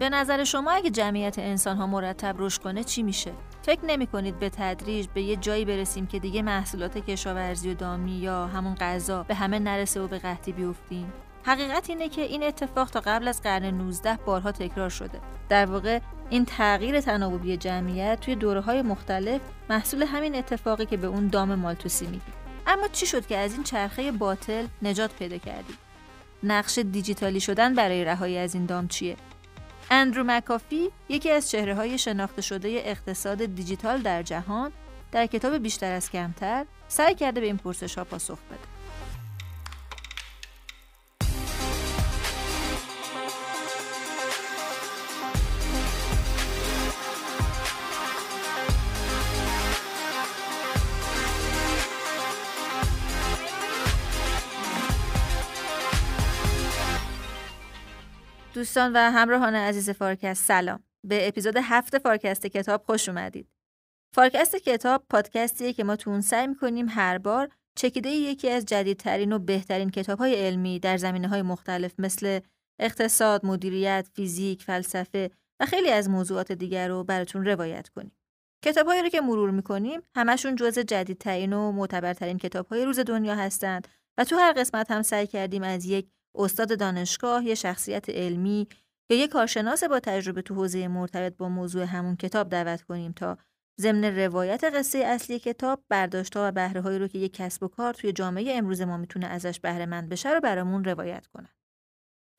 به نظر شما اگه جمعیت انسان ها مرتب رشد کنه چی میشه؟ فکر نمی کنید به تدریج به یه جایی برسیم که دیگه محصولات کشاورزی و دامی یا همون غذا به همه نرسه و به قحطی بیفتیم؟ حقیقت اینه که این اتفاق تا قبل از قرن 19 بارها تکرار شده. در واقع این تغییر تناوبی جمعیت توی دوره های مختلف محصول همین اتفاقی که به اون دام مالتوسی میگیم. اما چی شد که از این چرخه باطل نجات پیدا کردیم؟ نقش دیجیتالی شدن برای رهایی از این دام چیه؟ اندرو مکافی یکی از چهره های شناخته شده اقتصاد دیجیتال در جهان در کتاب بیشتر از کمتر سعی کرده به این پرسش ها پاسخ بده. دوستان و همراهان عزیز فارکست سلام به اپیزود هفت فارکست کتاب خوش اومدید فارکست کتاب پادکستیه که ما تو اون سعی می‌کنیم هر بار چکیده یکی از جدیدترین و بهترین کتاب های علمی در زمینه های مختلف مثل اقتصاد، مدیریت، فیزیک، فلسفه و خیلی از موضوعات دیگر رو براتون روایت کنیم. کتابهایی رو که مرور می‌کنیم همشون جزء جدیدترین و معتبرترین کتابهای روز دنیا هستند و تو هر قسمت هم سعی کردیم از یک استاد دانشگاه، یه شخصیت علمی یا یه کارشناس با تجربه تو حوزه مرتبط با موضوع همون کتاب دعوت کنیم تا ضمن روایت قصه اصلی کتاب برداشت‌ها و بهره‌هایی رو که یک کسب و کار توی جامعه امروز ما می‌تونه ازش بهره مند بشه رو برامون روایت کنن.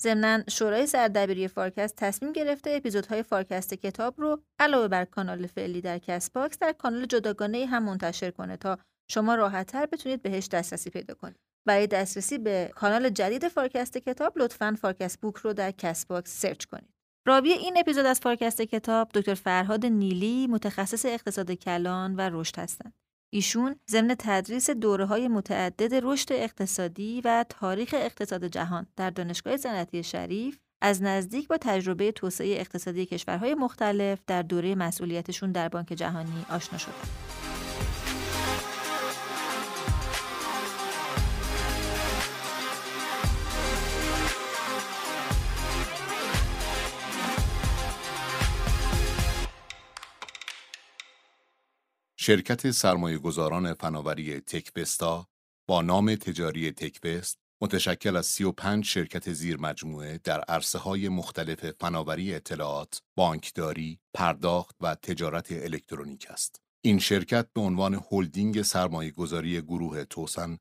ضمناً شورای سردبیری فارکست تصمیم گرفته اپیزودهای فارکست کتاب رو علاوه بر کانال فعلی در Castbox در کانال جداگانه هم منتشر کنه تا شما راحتتر بتونید بهش دسترسی پیدا کنید. برای دسترسی به کانال جدید فارکست کتاب لطفا Farcast Book رو در Castbox search کنید. راوی این اپیزود از فارکست کتاب دکتر فرهاد نیلی متخصص اقتصاد کلان و رشد هستند. ایشون ضمن تدریس دوره های متعدد رشد اقتصادی و تاریخ اقتصاد جهان در دانشگاه صنعتی شریف از نزدیک با تجربه توسعه اقتصادی کشورهای مختلف در دوره مسئولیتشون در بانک جهانی آشنا شدند. شرکت سرمایه گذاران فناوری تکبستا با نام تجاری تکبست متشکل از 35 شرکت زیر مجموعه در عرصه های مختلف فناوری اطلاعات، بانکداری، پرداخت و تجارت الکترونیک است. این شرکت به عنوان هلدینگ سرمایه گذاری گروه توسن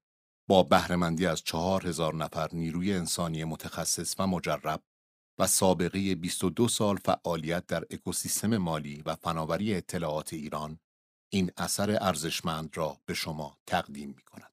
با بهرهمندی از 4000 نفر نیروی انسانی متخصص و مجرب و سابقه 22 سال فعالیت در اکوسیستم مالی و فناوری اطلاعات ایران این اثر ارزشمند را به شما تقدیم می کند.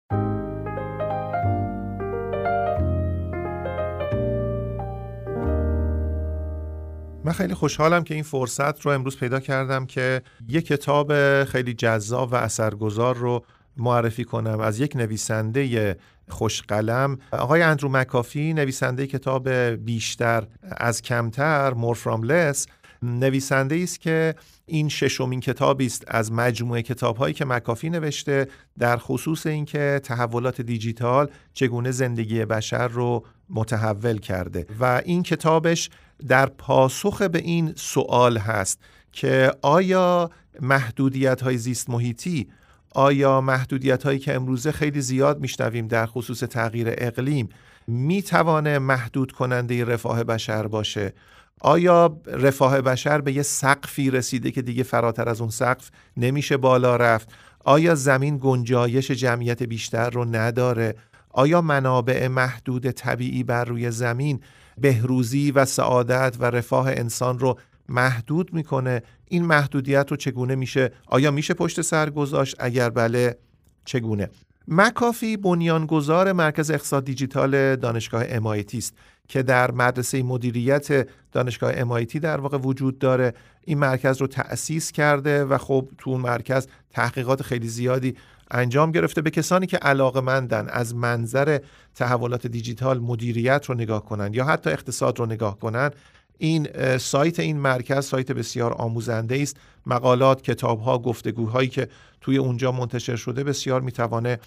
من خیلی خوشحالم که این فرصت رو امروز پیدا کردم که یک کتاب خیلی جذاب و اثرگذار رو معرفی کنم از یک نویسنده خوشقلم آقای اندرو مکافی نویسنده کتاب بیشتر از کمتر مور فرام لس نویسنده است که این ششمین کتابی است از مجموعه کتابهایی که مکافی نوشته در خصوص اینکه تحولات دیجیتال چگونه زندگی بشر رو متحول کرده. و این کتابش در پاسخ به این سوال هست که آیا محدودیت های زیست محیطی آیا محدودیت هایی که امروزه خیلی زیاد میشنویم در خصوص تغییر اقلیم می‌توانه محدود کننده رفاه بشر باشه؟ آیا رفاه بشر به یه سقفی رسیده که دیگه فراتر از اون سقف نمیشه بالا رفت؟ آیا زمین گنجایش جمعیت بیشتر رو نداره؟ آیا منابع محدود طبیعی بر روی زمین بهروزی و سعادت و رفاه انسان رو محدود می‌کنه؟ این محدودیت رو چگونه میشه؟ آیا میشه پشت سر گذاشت؟ اگر بله چگونه؟ مکافی بنیانگذار مرکز اقتصاد دیجیتال دانشگاه امایتی است که در مدرسه مدیریت دانشگاه MIT در واقع وجود داره. این مرکز رو تأسیس کرده و خب تو اون مرکز تحقیقات خیلی زیادی انجام گرفته به کسانی که علاقه مندن از منظر تحولات دیجیتال مدیریت رو نگاه کنن یا حتی اقتصاد رو نگاه کنن. این سایت این مرکز سایت بسیار آموزنده است. مقالات کتابها گفتگوهایی که توی اونجا منتشر شده بسیار می‌توانه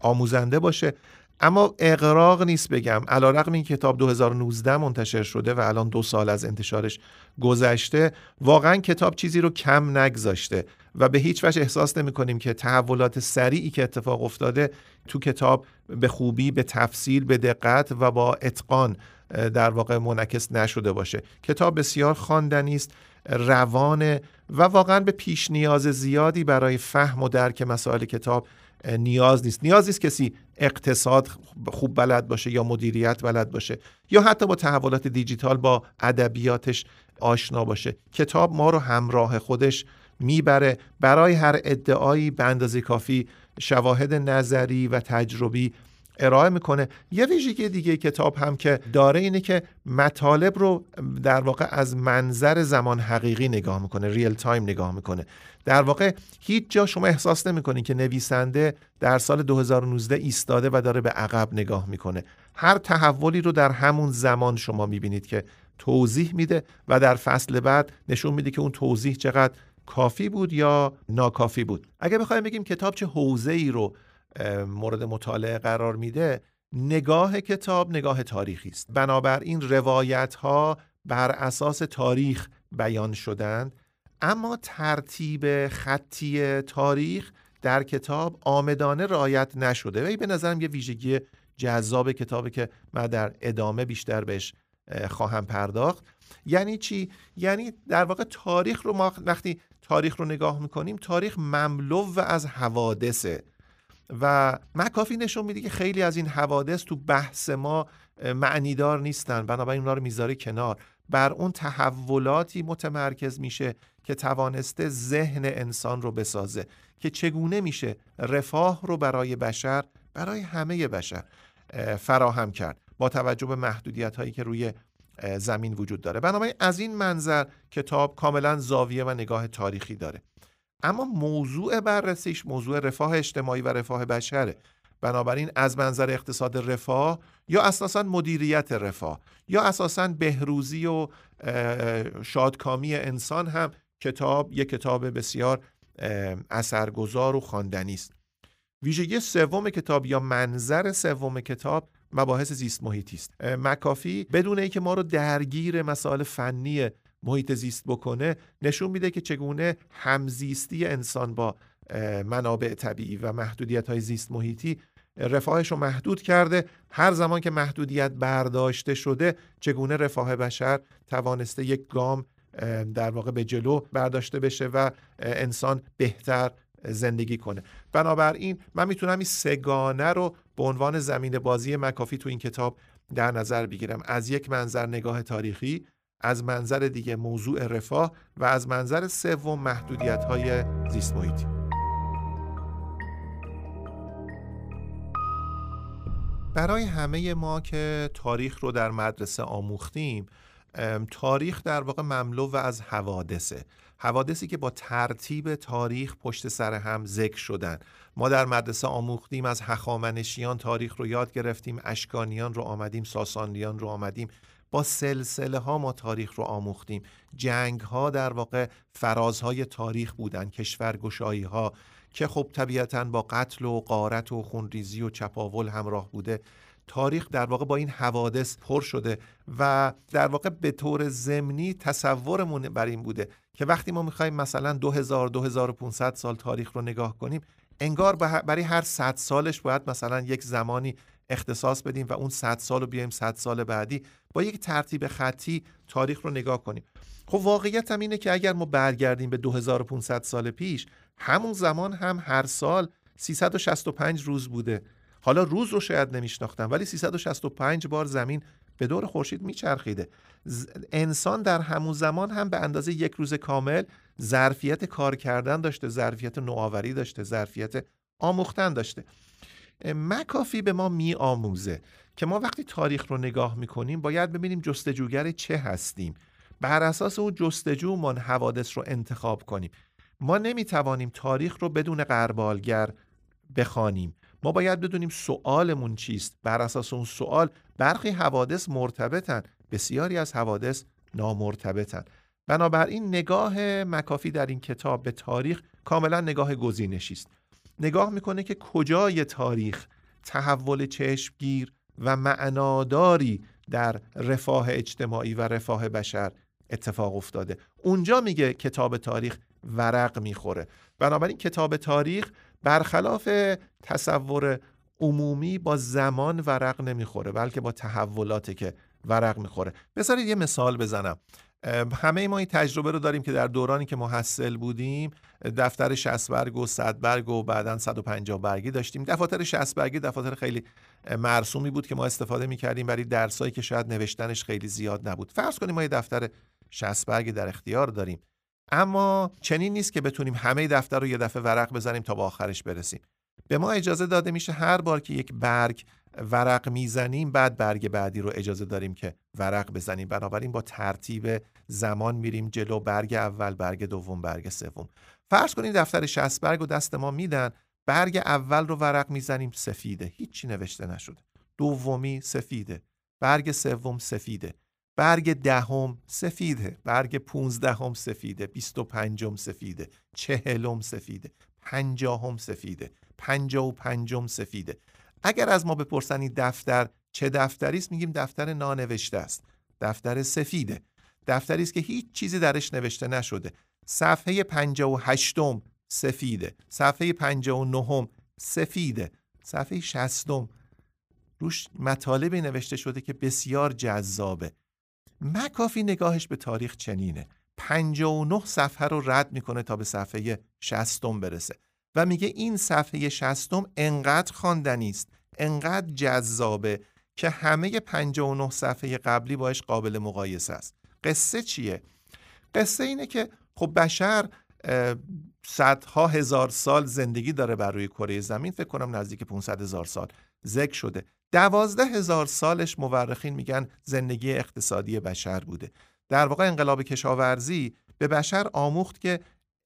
آموزنده باشه. اما اقراق نیست بگم. علا رقم این کتاب 2019 منتشر شده و الان دو سال از انتشارش گذشته واقعا کتاب چیزی رو کم نگذاشته و به هیچ وجه احساس نمی کنیم که تحولات سریعی که اتفاق افتاده تو کتاب به خوبی به تفصیل به دقت و با اتقان در واقع منعکس نشده باشه. کتاب بسیار خواندنی است روانه و واقعا به پیش نیاز زیادی برای فهم و درک مسائل کتاب نیاز نیست. نیاز نیست کسی اقتصاد خوب بلد باشه یا مدیریت بلد باشه یا حتی با تحولات دیجیتال با ادبیاتش آشنا باشه. کتاب ما رو همراه خودش می‌بره. برای هر ادعایی به اندازه کافی شواهد نظری و تجربی ارائه می‌کنه. یه ویژگی دیگه کتاب هم که داره اینه که مطالب رو در واقع از منظر زمان حقیقی نگاه می‌کنه real time نگاه می‌کنه. در واقع هیچ جا شما احساس نمی‌کنید که نویسنده در سال 2019 ایستاده و داره به عقب نگاه می‌کنه. هر تحولی رو در همون زمان شما می‌بینید که توضیح میده و در فصل بعد نشون میده که اون توضیح چقدر کافی بود یا ناکافی بود. اگه بخوایم بگیم کتاب چه حوزه ای رو مورد مطالعه قرار میده نگاه کتاب نگاه تاریخی است. بنابراین روایت ها بر اساس تاریخ بیان شدند. اما ترتیب خطی تاریخ در کتاب آمدانه رعایت نشده. و به نظرم یه ویژگی جذاب کتابه که من در ادامه بیشتر بهش خواهم پرداخت. یعنی چی؟ یعنی در واقع تاریخ رو ما وقتی تاریخ رو نگاه می‌کنیم تاریخ مملو از حوادثه. و مکافی نشون میده که خیلی از این حوادث تو بحث ما معنیدار نیستن. بنابراین اونا رو می‌ذاره کنار. بر اون تحولاتی متمرکز میشه که توانسته ذهن انسان رو بسازه که چگونه میشه رفاه رو برای بشر برای همه بشر فراهم کرد با توجه به محدودیت هایی که روی زمین وجود داره. بنابراین از این منظر کتاب کاملا زاویه و نگاه تاریخی داره. اما موضوع بررسیش موضوع رفاه اجتماعی و رفاه بشره. بنابراین از منظر اقتصاد رفاه یا اساسا مدیریت رفاه یا اساسا بهروزی و شادکامی انسان هم کتاب یک کتاب بسیار اثرگذار و خواندنی است. ویژگی سوم کتاب یا منظر سوم کتاب مباحث زیست محیطی است مکافی بدون اینکه ما رو درگیر مسائل فنی محیط زیست بکنه نشون میده که چگونه همزیستی انسان با منابع طبیعی و محدودیت های زیست محیطی رفاهش رو محدود کرده. هر زمان که محدودیت برداشته شده چگونه رفاه بشر توانسته یک گام در واقع به جلو برداشته بشه و انسان بهتر زندگی کنه. بنابراین من می‌تونم این سگانه رو به عنوان زمین بازی مکافی تو این کتاب در نظر بگیرم. از یک منظر نگاه تاریخی از منظر دیگه موضوع رفاه و از منظر سوم محدودیت های زیست محیطی. برای همه ما که تاریخ رو در مدرسه آموختیم تاریخ در واقع مملو و از حوادثه. حوادثی که با ترتیب تاریخ پشت سر هم ذکر شدن. ما در مدرسه آموختیم از هخامنشیان تاریخ رو یاد گرفتیم اشکانیان رو آمدیم ساسانیان رو آمدیم. با سلسله ها ما تاریخ رو آموختیم. جنگ ها در واقع فرازهای تاریخ بودن کشورگشایی ها که خب طبیعتا با قتل و قارت و خونریزی و چپاول همراه بوده. تاریخ در واقع با این حوادث پر شده و در واقع به طور ضمنی تصورمون بر این بوده که وقتی ما می‌خوایم مثلا 2000 2500 سال تاریخ رو نگاه کنیم انگار برای هر 100 سالش باید مثلا یک زمانی اختصاص بدیم و اون 100 سال رو بیایم 100 سال بعدی با یک ترتیب خطی تاریخ رو نگاه کنیم. خب واقعیت هم اینه که اگر ما برگردیم به 2500 سال پیش همون زمان هم هر سال 365 روز بوده. حالا روز رو شاید نمیشناختم ولی 365 بار زمین به دور خورشید میچرخیده. انسان در همون زمان هم به اندازه یک روز کامل ظرفیت کار کردن داشته ظرفیت نوآوری داشته ظرفیت آموختن داشته. مکافی به ما می آموزه که ما وقتی تاریخ رو نگاه می‌کنیم باید ببینیم جستجوگر چه هستیم. بر اساس اون جستجومان حوادث رو انتخاب کنیم. ما نمی‌توانیم تاریخ رو بدون قربالگر بخوانیم. ما باید بدونیم سوالمون چیست. بر اساس اون سوال برخی حوادث مرتبطن. بسیاری از حوادث نامرتبطن. بنابراین نگاه مکافی در این کتاب به تاریخ کاملا نگاه گزینشی است. نگاه می‌کنه که کجای تاریخ تحول چشمگیر و معناداری در رفاه اجتماعی و رفاه بشر اتفاق افتاده. اونجا میگه کتاب تاریخ ورق می‌خوره. بنابراین کتاب تاریخ برخلاف تصور عمومی با زمان ورق نمی‌خوره بلکه با تحولاته که ورق می‌خوره. بذارید یه مثال بزنم. همه ما این تجربه رو داریم که در دورانی که محصل بودیم دفتر 60 برگ و 100 برگ و بعدا 150 برگی داشتیم. دفاتر 60 برگی دفاتر خیلی مرسومی بود که ما استفاده می‌کردیم برای درسایی که شاید نوشتنش خیلی زیاد نبود. فرض کنیم ما یه دفتر 60 برگی در اختیار داریم. اما چنین نیست که بتونیم همه دفتر رو یه دفعه ورق بزنیم تا به آخرش برسیم. به ما اجازه داده میشه هر بار که یک برگ ورق می‌زنیم بعد برگ بعدی رو اجازه داریم که ورق بزنیم. بنابراین با ترتیب زمان میریم جلو برگ اول برگ دوم برگ سوم. فرض کنید دفتر 60 برگ و دست ما میدن برگ اول رو ورق می‌زنیم سفیده. هیچی نوشته نشده. دومی سفیده. برگ سوم سفیده. برگ دهم سفیده. برگ پونزدهم سفیده. بیست و پنجم سفیده. چهلم سفیده. پنجاهم سفیده. پنجاه و پنجم سفیده. اگر از ما بپرسن این دفتر چه دفتری است میگیم دفتر نانوشته است دفتر سفیده. دفتری است که هیچ چیزی درش نوشته نشده. صفحه 58 سفیده. صفحه 59 سفیده. صفحه 60 روش مطالبی نوشته شده که بسیار جذابه. مکافی نگاهش به تاریخ چنینه. 59 صفحه رو رد می‌کنه تا به صفحه 60 برسه. و میگه این صفحه 60 انقدر خواندنی است انقدر جذابه که همه 59 صفحه قبلی باش قابل مقایسه است. قصه چیه؟ قصه اینه که خب بشر صدها هزار سال زندگی داره بر روی کره زمین. فکر کنم نزدیک 500 هزار سال. ذکر شده. دوازده هزار سالش مورخین میگن زندگی اقتصادی بشر بوده. در واقع انقلاب کشاورزی به بشر آموخت که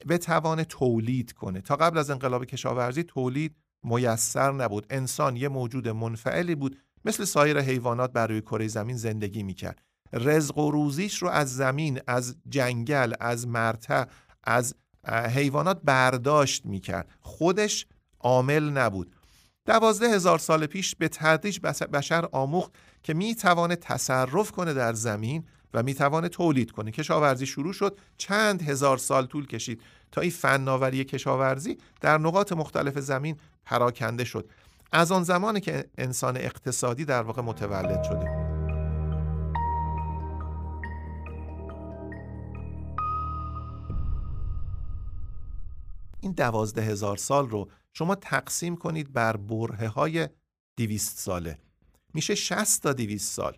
بتوانه تولید کنه. تا قبل از انقلاب کشاورزی تولید میسر نبود. انسان یه موجود منفعلی بود. مثل سایر حیوانات بر روی کره زمین زندگی می‌کرد. رزق و روزیش رو از زمین از جنگل از مرتع از حیوانات برداشت می‌کرد. خودش عامل نبود. دوازده هزار سال پیش به تدریج بشر آموخت که می‌توانه تصرف کنه در زمین و می‌توانه تولید کنه. کشاورزی شروع شد چند هزار سال طول کشید تا این فناوری کشاورزی در نقاط مختلف زمین پراکنده شد. از آن زمانی که انسان اقتصادی در واقع متولد شده. این دوازده هزار سال رو شما تقسیم کنید بر بره های دیویست ساله. میشه 60 تا دیویست سال.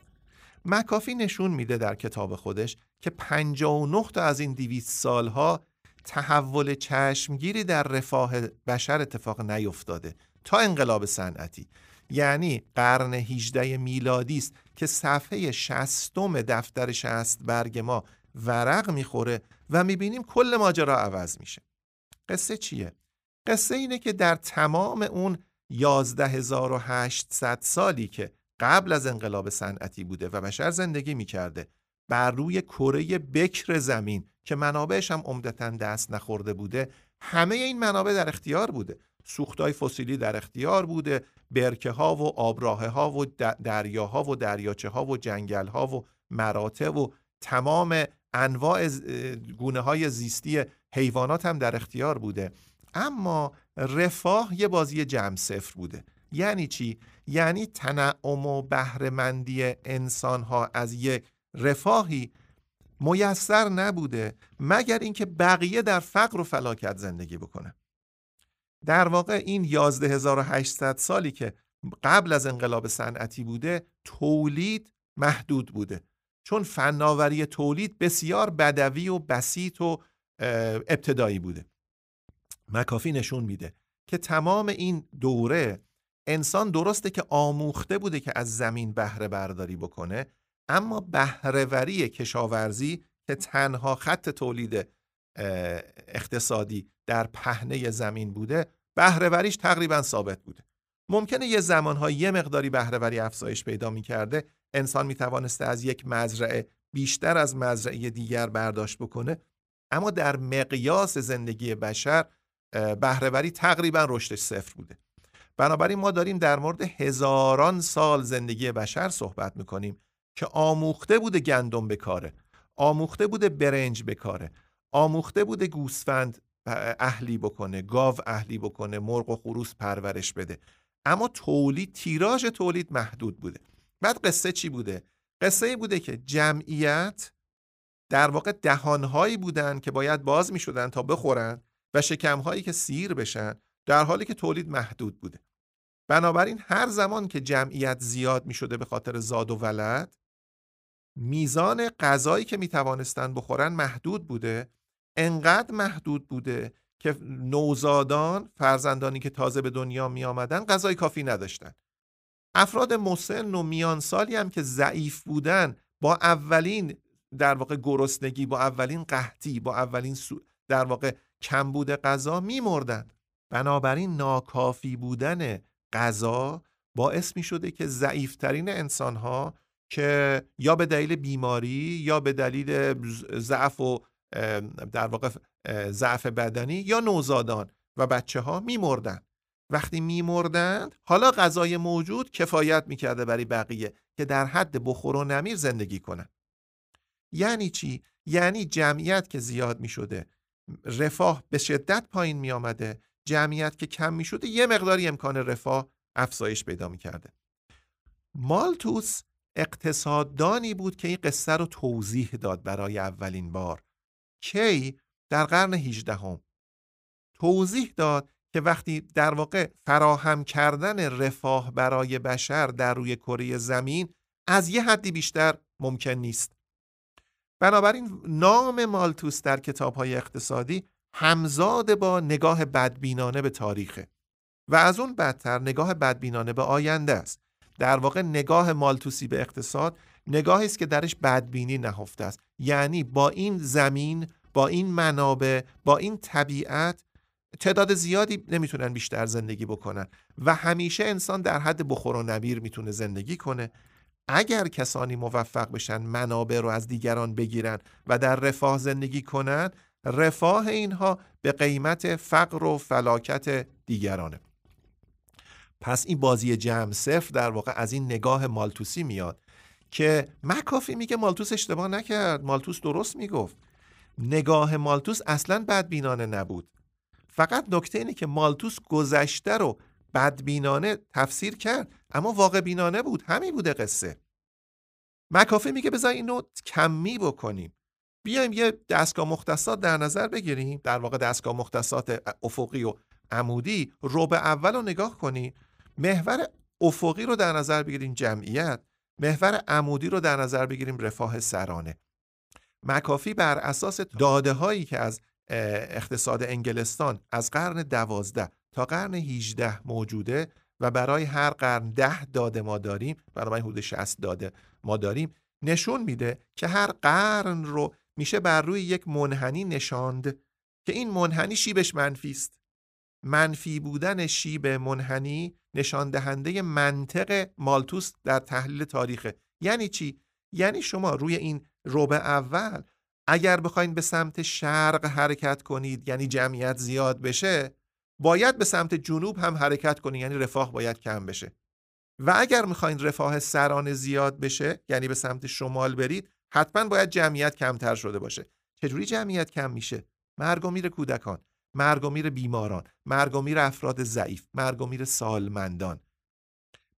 مکافی نشون میده در کتاب خودش که 59 تا از این 200 سالها تحول چشمگیری در رفاه بشر اتفاق نیفتاده تا انقلاب صنعتی یعنی قرن 18 میلادی است که صفحه 60 دفتر 60 برگ ما ورق می‌خوره و می‌بینیم کل ماجرا عوض میشه قصه چیه؟ قصه اینه که در تمام اون 11800 سالی که قبل از انقلاب صنعتی بوده و بشر زندگی می‌کرده. بر روی کره بکر زمین که منابعش هم عمدتا دست نخورده بوده همه این منابع در اختیار بوده. سوختای فسیلی در اختیار بوده برکه ها و آبراه ها و دریاها و دریاچه ها و جنگل ها و مراتع و تمام انواع گونه های زیستی حیوانات هم در اختیار بوده. اما رفاه یه بازی جمع صفر بوده. یعنی چی؟ یعنی تنعم و بهرهمندی انسان ها از یک رفاهی میسر نبوده مگر اینکه بقیه در فقر و فلاکت زندگی بکنه. در واقع این 11800 سالی که قبل از انقلاب صنعتی بوده تولید محدود بوده. چون فناوری تولید بسیار بدوی و بسیط و ابتدایی بوده. مکافی نشون میده که تمام این دوره انسان درسته که آموخته بوده که از زمین بهره برداری بکنه اما بهرهوری کشاورزی که تنها خط تولید اقتصادی در پهنه زمین بوده بهرهوریش تقریبا ثابت بوده. ممکنه یه زمانها یه مقداری بهرهوری افزایش پیدا می‌کرده انسان می‌توانسته از یک مزرعه بیشتر از مزرعه دیگر برداشت بکنه اما در مقیاس زندگی بشر بهرهوری تقریبا رشدش صفر بوده. بنابراین ما داریم در مورد هزاران سال زندگی بشر صحبت می‌کنیم که آموخته بوده گندم بکاره آموخته بوده برنج بکاره آموخته بوده گوسفند اهلی بکنه گاو اهلی بکنه مرغ و خروس پرورش بده. اما تولید تیراژ تولید محدود بوده. بعد قصه چی بوده؟ قصه بوده که جمعیت در واقع دهانهایی بودن که باید باز می شدن تا بخورن و شکمهایی که سیر بشن در حالی که تولید محدود بوده. بنابراین هر زمان که جمعیت زیاد می شده به خاطر زاد و ولد میزان غذایی که می توانستن بخورن محدود بوده. انقدر محدود بوده که نوزادان فرزندانی که تازه به دنیا می آمدن غذای کافی نداشتن. افراد مسن و میان سالی هم که ضعیف بودن با اولین در واقع گرسنگی با اولین قحطی با اولین در واقع کمبود غذا میمردند بنابراین ناکافی بودن غذا باعث می شده که ضعیفترین انسان ها که یا به دلیل بیماری یا به دلیل ضعف و در واقع ضعف بدنی یا نوزادان و بچه ها میمردن. وقتی میمردند حالا غذای موجود کفایت می‌کرده برای بقیه که در حد بخور و نمیر زندگی کنن. یعنی چی؟ یعنی جمعیت که زیاد می‌شده رفاه به شدت پایین می آمده جمعیت که کم می شده یه مقداری امکان رفاه افزایش پیدا می کرده مالتوس اقتصاددانی بود که این قصه رو توضیح داد برای اولین بار. کی در قرن 18 هم. توضیح داد که وقتی در واقع فراهم کردن رفاه برای بشر در روی کره زمین از یه حدی بیشتر ممکن نیست. بنابراین نام مالتوس در کتاب های اقتصادی همزاد با نگاه بدبینانه به تاریخه و از اون بدتر نگاه بدبینانه به آینده است. در واقع نگاه مالتوسی به اقتصاد نگاهی است که درش بدبینی نهفته است. یعنی با این زمین با این منابع با این طبیعت تعداد زیادی نمی‌تونن بیشتر زندگی بکنن و همیشه انسان در حد بخور و نبیر می‌تونه زندگی کنه. اگر کسانی موفق بشن منابع رو از دیگران بگیرن و در رفاه زندگی کنن رفاه اینها به قیمت فقر و فلاکت دیگرانه. پس این بازی جمع صفر در واقع از این نگاه مالتوسی میاد که مکافی میگه مالتوس اشتباه نکرد. مالتوس درست می‌گفت. نگاه مالتوس اصلا بدبینانه نبود. فقط نکته اینه که مالتوس گذشته رو بدبینانه تفسیر کرد اما واقع بینانه بود. همین بوده قصه. مکافه میگه بذار اینو کمی بکنیم. بیایم یه دستگاه مختصات در نظر بگیریم. در واقع دستگاه مختصات افقی و عمودی ربع اول رو نگاه کنیم محور افقی رو در نظر بگیریم جمعیت. محور عمودی رو در نظر بگیریم رفاه سرانه. مکافی بر اساس داده هایی که از اقتصاد انگلستان از قرن دوازده تا قرن 18 موجوده و برای هر قرن ده داده ما داریم. برای حدود 60 داده ما داریم. نشون میده که هر قرن رو میشه بر روی یک منحنی نشاند که این منحنی شیبش منفی است. منفی بودن شیب منحنی نشان دهنده منطق مالتوس در تحلیل تاریخه. یعنی چی؟ یعنی شما روی این ربع اول اگر بخواین به سمت شرق حرکت کنید یعنی جمعیت زیاد بشه باید به سمت جنوب هم حرکت کنید یعنی رفاه باید کم بشه. و اگر می‌خواین رفاه سران زیاد بشه یعنی به سمت شمال برید حتما باید جمعیت کمتر شده باشه. چجوری جمعیت کم میشه؟ مرگ و میر کودکان مرگ و میر بیماران مرگ و میر افراد ضعیف مرگ و میر سالمندان.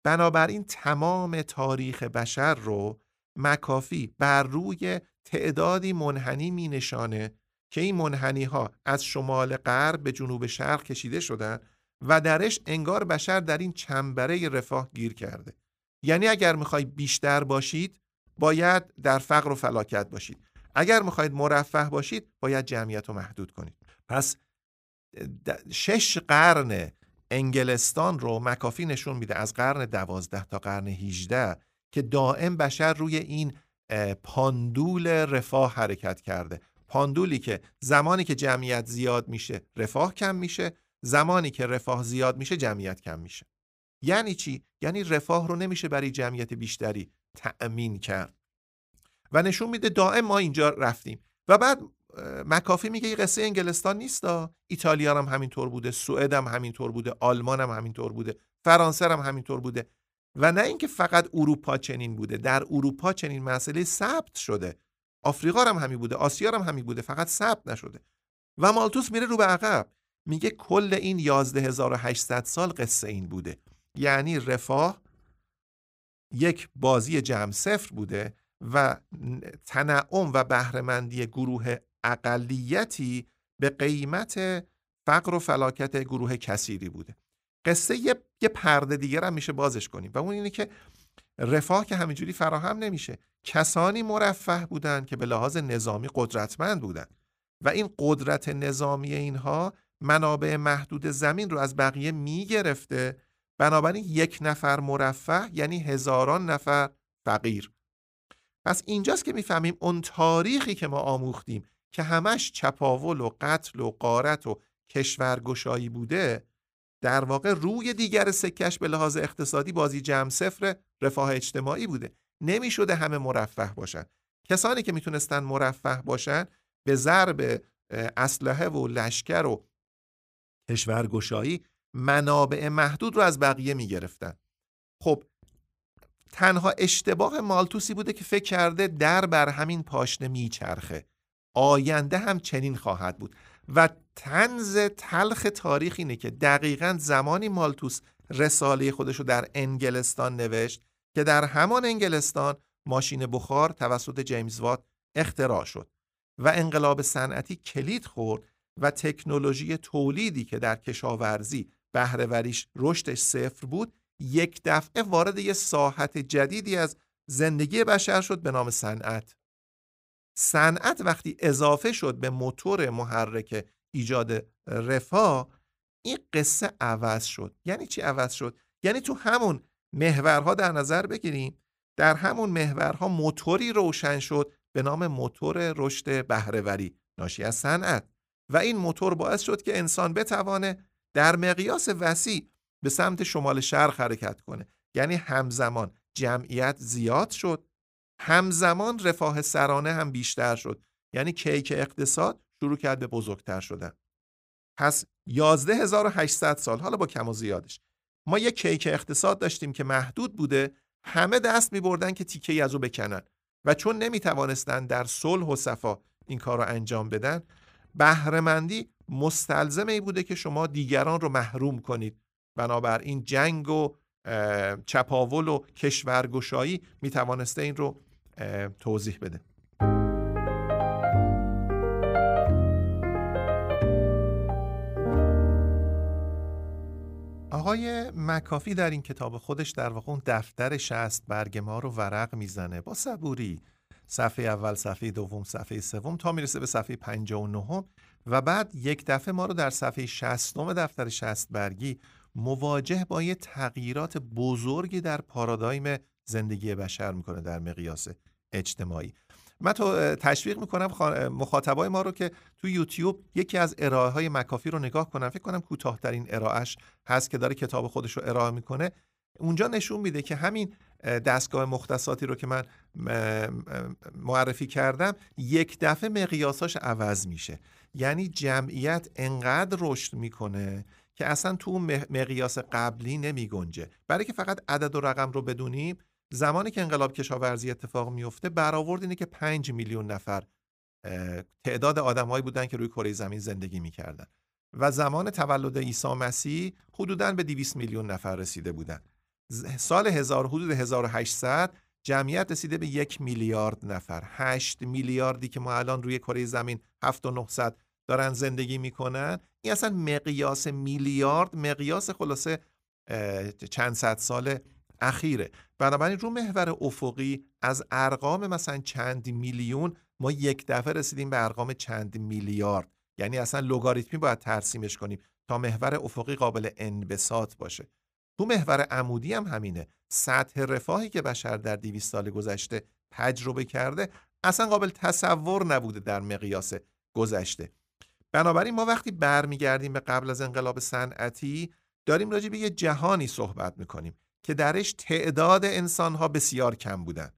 بنابراین تمام تاریخ بشر رو مکافی بر روی تعدادی منحنی می نشانه که این منحنی ها از شمال غرب به جنوب شرق کشیده شدن و درش انگار بشر در این چنبره رفاه گیر کرده. یعنی اگر می‌خوای بیشتر باشید باید در فقر و فلاکت باشید. اگر می‌خواید مرفه باشید باید جمعیت رو محدود کنید. پس شش قرن انگلستان رو مکافی نشون میده از قرن دوازده تا قرن 18 که دائم بشر روی این پاندول رفاه حرکت کرده. پاندولی که زمانی که جمعیت زیاد میشه رفاه کم میشه زمانی که رفاه زیاد میشه جمعیت کم میشه. یعنی چی؟ یعنی رفاه رو نمیشه برای جمعیت بیشتری تأمین کرد. و نشون میده دائم ما اینجا رفتیم. و بعد مکافی میگه این قصه انگلستان نیستا. ایتالیا هم همینطور بوده سوئد هم همینطور بوده آلمان هم همینطور بوده فرانسه هم همینطور بوده. و نه اینکه فقط اروپا چنین بوده در اروپا چنین مسئله ثبت شده. آفریقا هم همین بوده آسیا هم همین بوده فقط ثبت نشده. و مالتوس میره رو به عقب. میگه کل این 11800 سال قصه این بوده. یعنی رفاه یک بازی جمع صفر بوده و تنعم و بهرهمندی گروه اقلیتی به قیمت فقر و فلاکت گروه کثیری بوده. قصه یه, یه پرده دیگر هم میشه بازش کنیم و اون اینه که رفاه که همینجوری فراهم نمیشه. کسانی مرفه بودن که به لحاظ نظامی قدرتمند بودن و این قدرت نظامی اینها منابع محدود زمین رو از بقیه می‌گرفته بنابراین یک نفر مرفه یعنی هزاران نفر فقیر. پس اینجاست که می‌فهمیم اون تاریخی که ما آموختیم که همش چپاول و قتل و قارت و کشورگشایی بوده در واقع روی دیگر سکش به لحاظ اقتصادی بازی جمع صفر رفاه اجتماعی بوده. نمی‌شده همه مرفه باشن. کسانی که می‌تونستن مرفه باشن به ضرب اسلحه و لشکر و کشورگشایی منابع محدود رو از بقیه می‌گرفتن. خب تنها اشتباه مالتوسی بوده که فکر کرده در بر همین پاشنه میچرخه. آینده هم چنین خواهد بود. و تنز تلخ تاریخ اینه که دقیقا زمانی مالتوس رساله خودش رو در انگلستان نوشت که در همان انگلستان ماشین بخار توسط جیمز وات اختراع شد و انقلاب صنعتی کلید خورد و تکنولوژی تولیدی که در کشاورزی بهرهوریش رشدش صفر بود یک دفعه وارد یه ساحت جدیدی از زندگی بشر شد به نام صنعت. صنعت وقتی اضافه شد به موتور محرک ایجاد رفاه این قصه عوض شد. یعنی چی عوض شد؟ یعنی تو همون محورها در نظر بگیریم در همون محورها موتوری روشن شد به نام موتور رشد بهرهوری ناشی از صنعت. و این موتور باعث شد که انسان بتوانه در مقیاس وسیع به سمت شمال شرق حرکت کنه. یعنی همزمان جمعیت زیاد شد همزمان رفاه سرانه هم بیشتر شد. یعنی کیک اقتصاد شروع کرد به بزرگتر شدن. پس 11800 سال حالا با کم و زیادش. ما یک کیک اقتصاد داشتیم که محدود بوده همه دست می بردن که تیکه از او بکنن. و چون نمی توانستن در صلح و صفا این کار رو انجام بدن بهرهمندی مستلزم ای بوده که شما دیگران رو محروم کنید. بنابراین جنگ و چپاول و کشورگشایی می توانسته این رو توضیح بده. آقای مکافی در این کتاب خودش در واقع اون دفتر شست برگ ما رو ورق می‌زنه. با صبوری. صفحه اول صفحه دوم صفحه سوم تا می‌رسه به صفحه 59 و بعد یک دفعه ما رو در صفحه 60 دفتر شست برگی مواجه با یه تغییرات بزرگی در پارادایم زندگی بشر می‌کنه در مقیاس اجتماعی. من تو تشویق می‌کنم مخاطبای ما رو که تو یوتیوب یکی از ارائه های مکافی رو نگاه کنم فکر کنم کوتاهترین ارائهش هست که داره کتاب خودش رو ارائه می‌کنه. اونجا نشون میده که همین دستگاه مختصاتی رو که من معرفی کردم یک دفعه مقیاساش عوض میشه. یعنی جمعیت انقدر رشد می‌کنه که اصلا تو مقیاس قبلی نمی گنجه برای که فقط عدد و رقم رو بدونیم زمانی که انقلاب کشاورزی اتفاق میفته برآورد اینه که 5 میلیون نفر تعداد آدمهایی بودن که روی کره زمین زندگی می‌کردن. و زمان تولد عیسی مسیح حدوداً به 200 میلیون نفر رسیده بودن. سال 1000 حدود 1800 جمعیت رسیده به یک میلیارد نفر. 8 میلیاردی که ما الان روی کره زمین 7 و 900 دارن زندگی می‌کنن. این اصلا مقیاس میلیارد مقیاس خلاصه چند صد سال اخیره. بنابراین رو محور افقی از ارقام مثلا چند میلیون ما یک دفعه رسیدیم به ارقام چند میلیارد. یعنی اصلا لوگاریتمی باید ترسیمش کنیم تا محور افقی قابل انبساط باشه. تو محور عمودی هم همینه. سطح رفاهی که بشر در 200 سال گذشته تجربه کرده اصلا قابل تصور نبوده در مقیاس گذشته. بنابراین ما وقتی برمیگردیم به قبل از انقلاب صنعتی داریم راجع به یه جهانی صحبت می‌کنیم که درش تعداد انسانها بسیار کم بودن.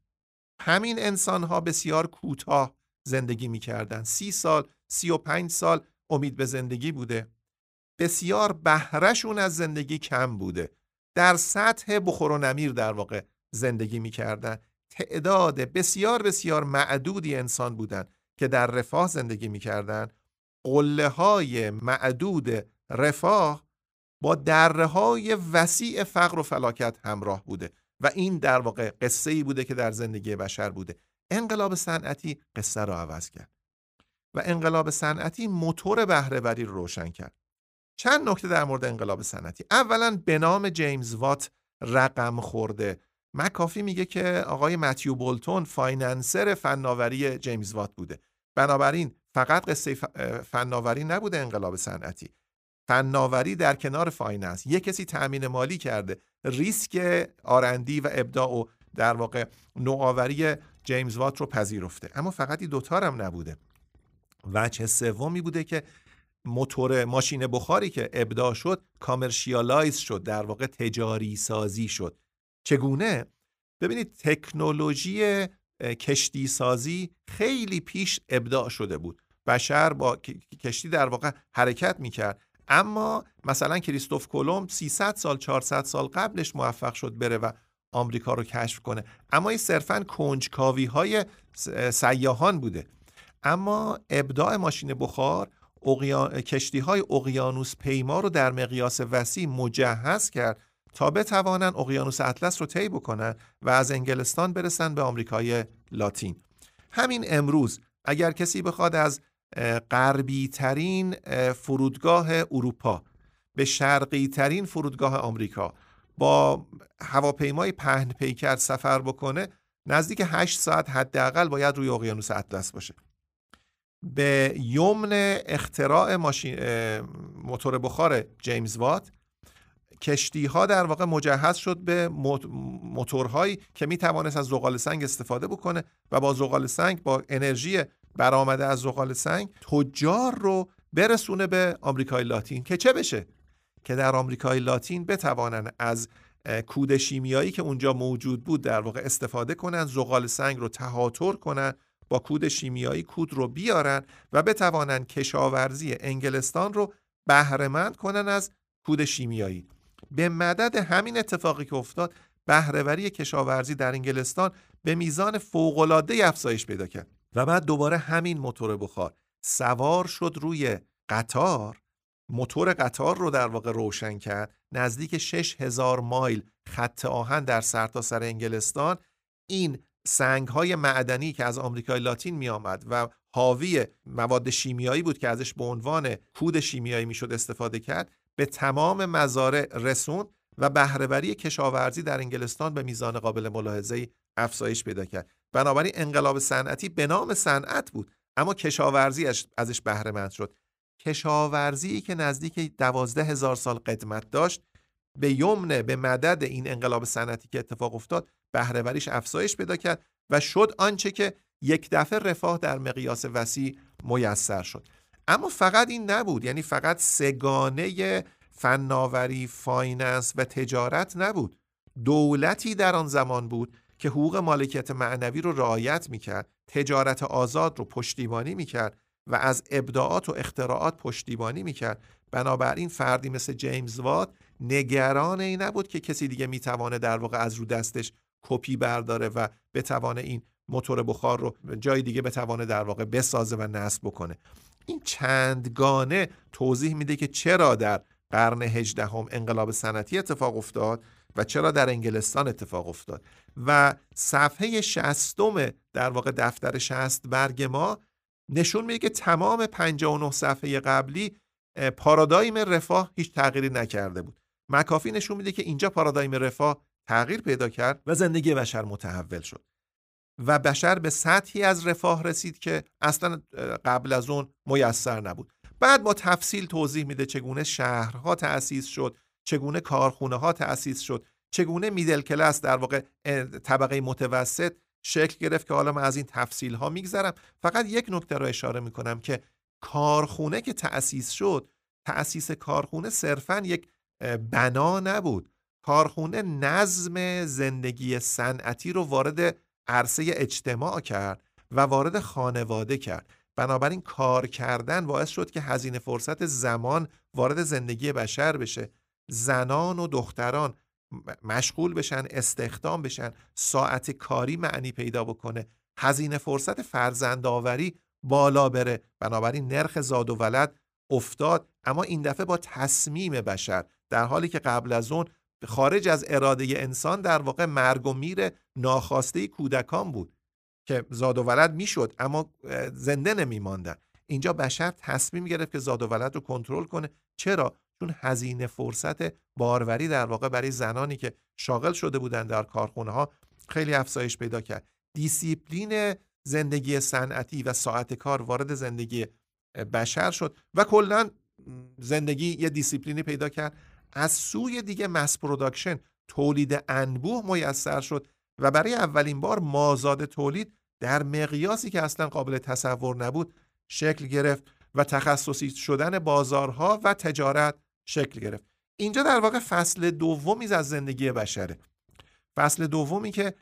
همین انسانها بسیار کوتاه زندگی می‌کردن. سی سال سی و پنج سال امید به زندگی بوده. بسیار بهرهشون از زندگی کم بوده. در سطح بخور و نمیر در واقع زندگی می‌کردن. تعداد بسیار بسیار معدودی انسان بودن که در رفاه زندگی می‌کردن. قله های معدود رفاه با دره های وسیع فقر و فلاکت همراه بوده و این در واقع قصه ای بوده که در زندگی بشر بوده. انقلاب صنعتی قصه رو عوض کرد و انقلاب صنعتی موتور بهرهوری رو روشن کرد. چند نکته در مورد انقلاب صنعتی. اولا به نام جیمز وات رقم خورده. مکافی میگه که آقای متیو بولتون financer فناوری جیمز وات بوده. بنابراین فقط قصه فناوری نبوده انقلاب صنعتی. فناوری در کنار finance. یه کسی تأمین مالی کرده. ریسک آرندی و ابداع و در واقع نوآوری جیمز وات رو پذیرفته. اما فقط این دوتا هم نبوده. وجه سومی بوده که موتور ماشین بخاری که ابداع شد کامرشیالایز شد در واقع تجاری سازی شد. چگونه؟ ببینید تکنولوژی کشتی سازی خیلی پیش ابداع شده بود. بشر با کشتی در واقع حرکت می‌کرد. اما مثلا کریستوف کلم 300 سال 400 سال قبلش موفق شد بره و آمریکا رو کشف کنه. اما این صرفا کنجکاوی های سیاهان بوده. اما ابداع ماشین بخار کشتی های اقیانوس پیما رو در مقیاس وسیع مجهز کرد تا بتوانند اقیانوس اطلس رو طی بکنن و از انگلستان برسن به آمریکای لاتین. همین امروز اگر کسی بخواد از غربی ترین فرودگاه اروپا به شرقی ترین فرودگاه آمریکا با هواپیمای پهن پیکر سفر بکنه نزدیک 8 ساعت حداقل باید روی اقیانوس اطلس باشه. به یمن اختراع ماشین موتور بخار جیمز وات. کشتی ها در واقع مجهز شد به موتورهایی که می توانست از زغال سنگ استفاده بکنه و با زغال سنگ با انرژی برآمده از زغال سنگ تجار رو برسونه به آمریکای لاتین که چه بشه؟ که در آمریکای لاتین بتوانن از کود شیمیایی که اونجا موجود بود در واقع استفاده کنن زغال سنگ رو تهاتر کنن با کود شیمیایی کود رو بیارن و بتوانن کشاورزی انگلستان رو بهرهمند کنن از کود شیمیایی. به مدد همین اتفاقی که افتاد بهرهوری کشاورزی در انگلستان به میزان فوق‌العاده افزایش پیدا کرد و بعد دوباره همین موتور بخار سوار شد روی قطار. موتور قطار رو در واقع روشن کرد. نزدیک 6000 مایل خط آهن در سرتاسر سر انگلستان. این سنگ های معدنی که از آمریکای لاتین می آمد و حاوی مواد شیمیایی بود که ازش به عنوان کود شیمیایی می‌شد استفاده کرد به تمام مزارع رسوند و بهرهوری کشاورزی در انگلستان به میزان قابل ملاحظه افزایش پیدا کرد. بنابراین انقلاب صنعتی به نام صنعت بود اما کشاورزی ازش بهره شد. کشاورزی که نزدیک دوازده هزار سال قدمت داشت به یمنه به مدد این انقلاب صنعتی که اتفاق افتاد بهرهوریش افزایش پیدا کرد و شد آنچه که یک دفعه رفاه در مقیاس وسیع میسر شد. اما فقط این نبود یعنی فقط سه‌گانه فناوری finance و تجارت نبود. دولتی در آن زمان بود که حقوق مالکیت معنوی رو رعایت می‌کرد تجارت آزاد رو پشتیبانی می‌کرد و از ابداعات و اختراعات پشتیبانی می‌کرد. بنابراین فردی مثل جیمز وات نگران این نبود که کسی دیگه می‌توانه در واقع از رو دستش کپی برداره و بتوانه این موتور بخار رو جای دیگه بتوانه در واقع بسازه و نصب بکنه. این چندگانه توضیح میده که چرا در قرن هجدهم انقلاب صنعتی اتفاق افتاد و چرا در انگلستان اتفاق افتاد. و صفحه شستم در واقع دفتر شست برگ ما نشون میده که تمام 59 صفحه قبلی پارادایم رفاه هیچ تغییری نکرده بود. مکافی نشون میده که اینجا پارادایم رفاه تغییر پیدا کرد و زندگی بشر متحول شد. و بشر به سطحی از رفاه رسید که اصلا قبل از اون میسر نبود. بعد با تفصیل توضیح میده چگونه شهرها تأسیس شد چگونه کارخونه ها تأسیس شد چگونه میدل کلاس در واقع طبقه متوسط شکل گرفت که حالا من از این تفصیل ها میگذرم. فقط یک نکته رو اشاره می‌کنم که کارخونه که تأسیس شد تأسیس کارخونه صرفا یک بنا نبود. کارخونه نظم زندگی صنعتی رو وارد عرصه اجتماع کرد و وارد خانواده کرد. بنابراین کار کردن باعث شد که هزینه فرصت زمان وارد زندگی بشر بشه. زنان و دختران مشغول بشن استخدام بشن ساعت کاری معنی پیدا بکنه. هزینه فرصت فرزندآوری بالا بره. بنابراین نرخ زاد و ولد افتاد. اما این دفعه با تصمیم بشر در حالی که قبل از اون خارج از اراده انسان در واقع مرگ و میر ناخواسته کودکان بود که زاد و ولد می‌شد اما زنده نمیماندن. اینجا بشر تصمیم گرفت که زاد و ولد رو کنترل کنه. چرا؟ چون هزینه فرصت باروری در واقع برای زنانی که شاغل شده بودند در کارخونه ها خیلی افزایش پیدا کرد. دیسیپلین زندگی صنعتی و ساعت کار وارد زندگی بشر شد و کلا زندگی یه دیسیپلینی پیدا کرد. از سوی دیگه mass production تولید انبوه میسر شد و برای اولین بار مازاد تولید در مقیاسی که اصلا قابل تصور نبود شکل گرفت و تخصصی شدن بازارها و تجارت شکل گرفت. اینجا در واقع فصل دومی از زندگی بشره. فصل دومی که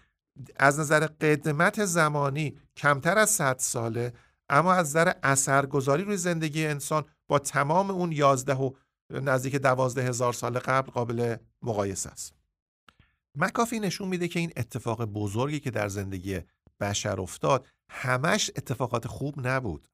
از نظر قدمت زمانی کمتر از 100 ساله اما از نظر اثرگذاری روی زندگی انسان با تمام اون 11 و نزدیک دوازده هزار سال قبل قابل مقایسه است. مکافی نشون میده که این اتفاق بزرگی که در زندگی بشر افتاد همش اتفاقات خوب نبود.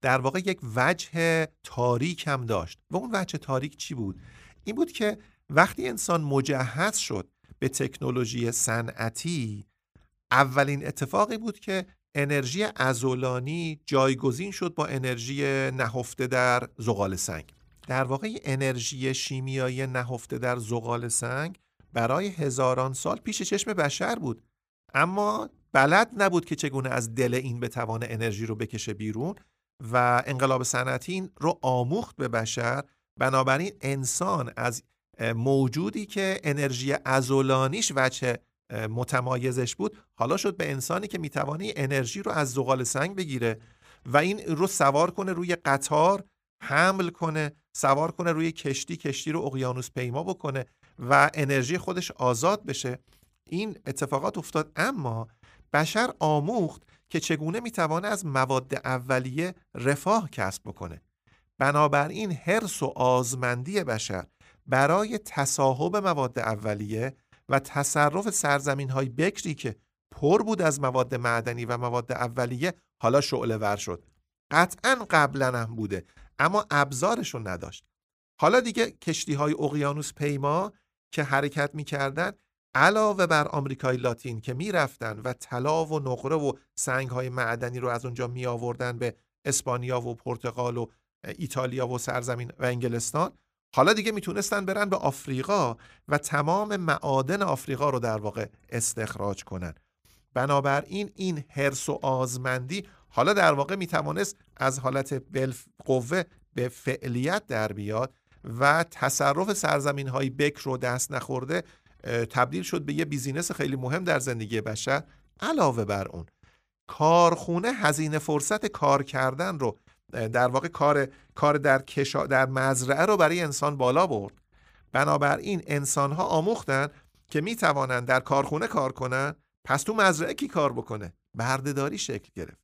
در واقع یک وجه تاریک هم داشت. و اون وجه تاریک چی بود؟ این بود که وقتی انسان مجهز شد به تکنولوژی صنعتی اولین اتفاقی بود که انرژی ازولانی جایگزین شد با انرژی نهفته در زغال سنگ. در واقع انرژی شیمیایی نهفته در زغال سنگ برای هزاران سال پیش چشم بشر بود. اما بلد نبود که چگونه از دل این بتوان انرژی رو بکشه بیرون و انقلاب صنعتی رو آموخت به بشر. بنابراین انسان از موجودی که انرژی ازولانیش وچه متمایزش بود حالا شد به انسانی که می‌توانی انرژی رو از زغال سنگ بگیره و این رو سوار کنه روی قطار حمل کنه سوار کنه روی کشتی کشتی رو اقیانوس پیما بکنه و انرژی خودش آزاد بشه. این اتفاقات افتاد. اما بشر آموخت که چگونه می‌توانه از مواد اولیه رفاه کسب بکنه. بنابراین حرس و آزمندی بشر برای تصاحب مواد اولیه و تصرف سرزمین های بکری که پر بود از مواد معدنی و مواد اولیه حالا شعله ور شد. قطعا قبلا هم بوده. اما ابزارشون نداشت. حالا دیگه کشتی های اقیانوس پیما که حرکت می‌کردن علاوه بر آمریکای لاتین که می‌رفتن و طلا و نقره و سنگ های معدنی رو از اونجا می آوردن به اسپانیا و پرتغال و ایتالیا و سرزمین و انگلستان حالا دیگه می‌تونستن برن به آفریقا و تمام معادن آفریقا رو در واقع استخراج کنن. بنابراین این حرس و آزمندی حالا در واقع می‌توانست از حالت بلف قوه به فعلیت در بیاد و تصرف سرزمین های بکر رو دست نخورده تبدیل شد به یه بیزینس خیلی مهم در زندگی بشر. علاوه بر اون کارخونه هزینه فرصت کار کردن رو در واقع کار کار در کشا در مزرعه رو برای انسان بالا برد. بنابراین انسان ها آموختن که می توانند در کارخونه کار کنن پس تو مزرعه کی کار بکنه؟ بردهداری شکل گرفت.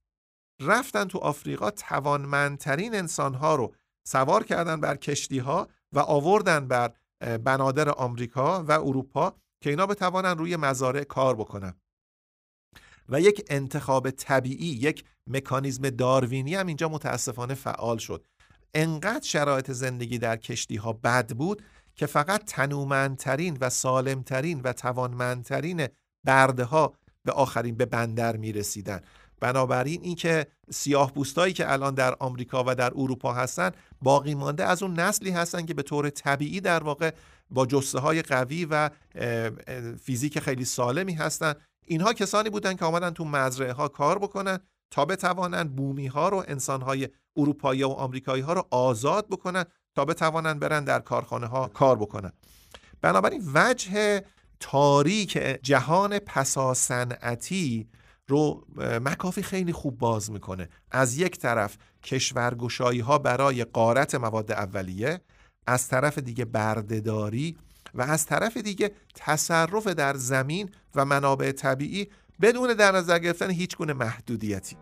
رفتن تو آفریقا توانمندترین انسان ها رو سوار کردن بر کشتی ها و آوردن بر بنادر آمریکا و اروپا که اینا بتوانن روی مزارع کار بکنن. و یک انتخاب طبیعی یک مکانیزم داروینی هم اینجا متاسفانه فعال شد. انقدر شرایط زندگی در کشتی ها بد بود که فقط تنومندترین و سالمترین و توانمندترین برده ها به آخرین به بندر می رسیدن بنابراین اینکه سیاه بوستایی که الان در آمریکا و در اروپا هستن باقی مانده از اون نسلی هستن که به طور طبیعی در واقع با جسته های قوی و فیزیک خیلی سالمی هستن. اینها کسانی بودن که آمدن تو مزرعه ها کار بکنن تا بتوانن بومی ها رو انسان های اروپایی و آمریکایی ها رو آزاد بکنن تا بتوانن برن در کارخانه ها کار بکنن. بنابراین وجه تاریک جهان پسا صنعتی رو مکافی خیلی خوب باز می‌کنه. از یک طرف کشورگشایی ها برای قارت مواد اولیه از طرف دیگه بردهداری و از طرف دیگه تصرف در زمین و منابع طبیعی بدون در نظر گرفتن هیچ گونه محدودیتی.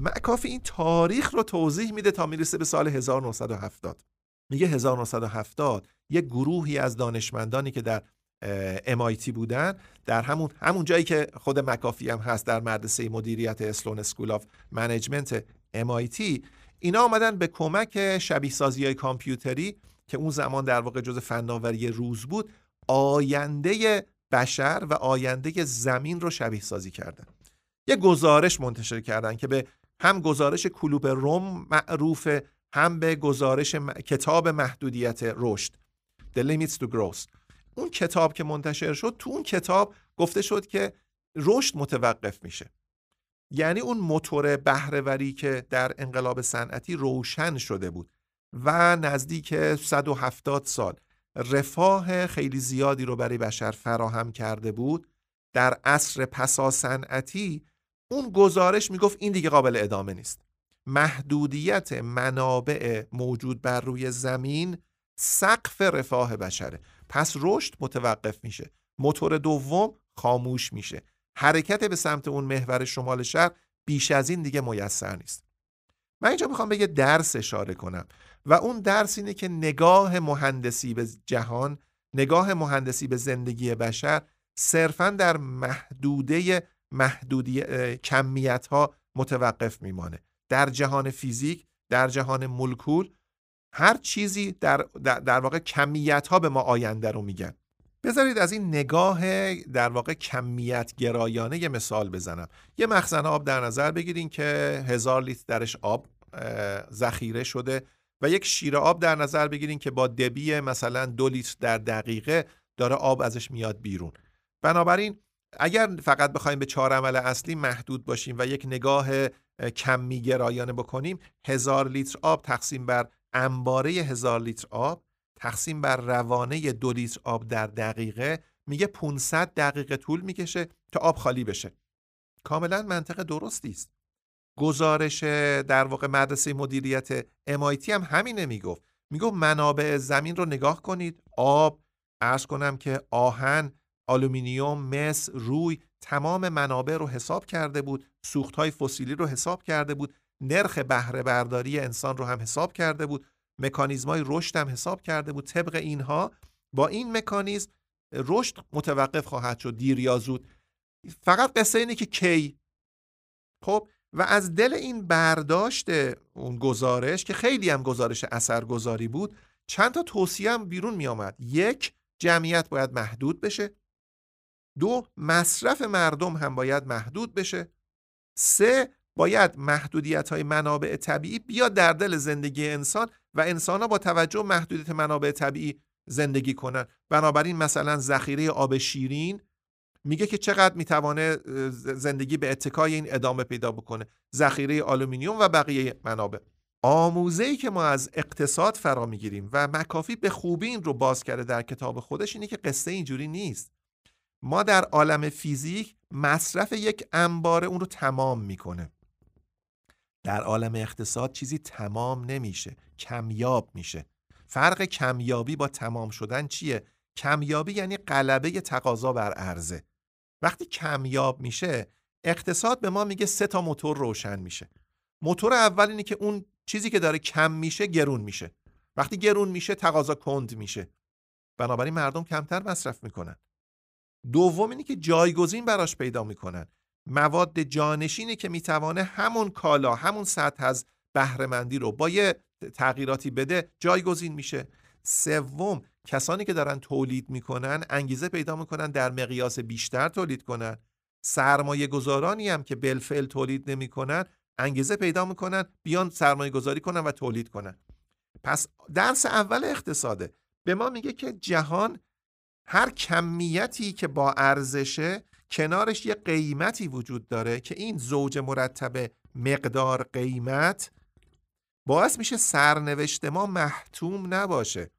مکافی این تاریخ رو توضیح میده تا می‌رسه به سال 1970 میگه 1970 یک گروهی از دانشمندانی که در MIT بودن در همون همون جایی که خود مکافی هم هست در مدرسه مدیریت Sloan School of Management MIT اینا آمدن به کمک شبیه سازی های کامپیوتری که اون زمان در واقع جز فناوری روز بود آینده بشر و آینده زمین رو شبیه سازی کردن. یه گزارش منتشر کردن که به هم گزارش کلوب روم معروفه هم به گزارش کتاب محدودیت رشد The Limits to Growth. اون کتاب که منتشر شد تو اون کتاب گفته شد که رشد متوقف میشه. یعنی اون موتور بهرهوری که در انقلاب صنعتی روشن شده بود و نزدیک 170 سال رفاه خیلی زیادی رو برای بشر فراهم کرده بود در عصر پسا صنعتی اون گزارش می‌گفت این دیگه قابل ادامه نیست. محدودیت منابع موجود بر روی زمین سقف رفاه بشره. پس رشد متوقف میشه. موتور دوم خاموش میشه. حرکت به سمت اون محور شمال شرق بیش از این دیگه میسر نیست. من اینجا می‌خوام به یه درس اشاره کنم و اون درس اینه که نگاه مهندسی به جهان نگاه مهندسی به زندگی بشر صرفا در محدوده محدودی کمیت ها متوقف میمانه. در جهان فیزیک در جهان ملکول هر چیزی در, در, در واقع کمیت ها به ما آینده رو میگن. بذارید از این نگاه در واقع کمیت گرایانه یه مثال بزنم. یه مخزن آب در نظر بگیرین که هزار لیتر درش آب ذخیره شده و یک شیر آب در نظر بگیرین که با دبی مثلا دو لیتر در دقیقه داره آب ازش میاد بیرون. بنابراین اگر فقط بخوایم به چهار عمل اصلی محدود باشیم و یک نگاه کمی گرایانه بکنیم هزار لیتر آب تقسیم بر انباره هزار لیتر آب تقسیم بر روانه دو لیتر آب در دقیقه میگه 500 دقیقه طول می‌کشه تا آب خالی بشه. کاملا منطق درستی است. گزارش در واقع مدرسه مدیریت MIT هم همینه می‌گفت. می‌گفت منابع زمین رو نگاه کنید آب عرض کنم که آهن آلومینیوم مس روی تمام منابع رو حساب کرده بود سوختهای فسیلی رو حساب کرده بود نرخ بهره برداری انسان رو هم حساب کرده بود مکانیزمای رشد هم حساب کرده بود. طبق اینها با این مکانیزم رشد متوقف خواهد شد دیر یا زود. فقط قصه اینه که کی؟ خب و از دل این برداشت اون گزارش که خیلی هم گزارش اثرگذاری بود چند تا توصیه هم بیرون می آمد یک جمعیت باید محدود بشه. دو مصرف مردم هم باید محدود بشه. سه باید محدودیت های منابع طبیعی بیاد در دل زندگی انسان و انسان ها با توجه محدودیت منابع طبیعی زندگی کنن. بنابراین مثلا ذخیره آب شیرین میگه که چقدر می‌توانه زندگی به اتکای این ادامه پیدا بکنه. ذخیره آلومینیوم و بقیه منابع. آموزه ای که ما از اقتصاد فرا می‌گیریم و مک‌آفی به خوبی این رو باز کرده در کتاب خودش اینه که قصه اینجوری نیست. ما در عالم فیزیک مصرف یک انباره اون رو تمام می‌کنه. در عالم اقتصاد چیزی تمام نمیشه کمیاب میشه. فرق کمیابی با تمام شدن چیه؟ کمیابی یعنی قلبه تقاضا بر عرضه. وقتی کمیاب میشه اقتصاد به ما میگه سه تا موتور روشن میشه. موتور اول اینه که اون چیزی که داره کم میشه گرون میشه. وقتی گرون میشه تقاضا کند میشه. بنابراین مردم کمتر مصرف می‌کنن. دوم اینه که جایگزین براش پیدا می‌کنن. مواد جانشینی که می‌توانه همون کالا همون سطح از بهرهمندی رو با یه تغییراتی بده جایگزین میشه. سوم کسانی که دارن تولید می‌کنن انگیزه پیدا می‌کنن در مقیاس بیشتر تولید کنن. سرمایه گذارانی هم که بلفل تولید نمی‌کنن انگیزه پیدا می‌کنن بیان سرمایه گذاری کنن و تولید کنن. پس درس اول اقتصاده. به ما میگه که جهان هر کمیتی که با ارزشه کنارش یه قیمتی وجود داره که این زوج مرتب مقدار قیمت باعث میشه سرنوشت ما محتوم نباشه.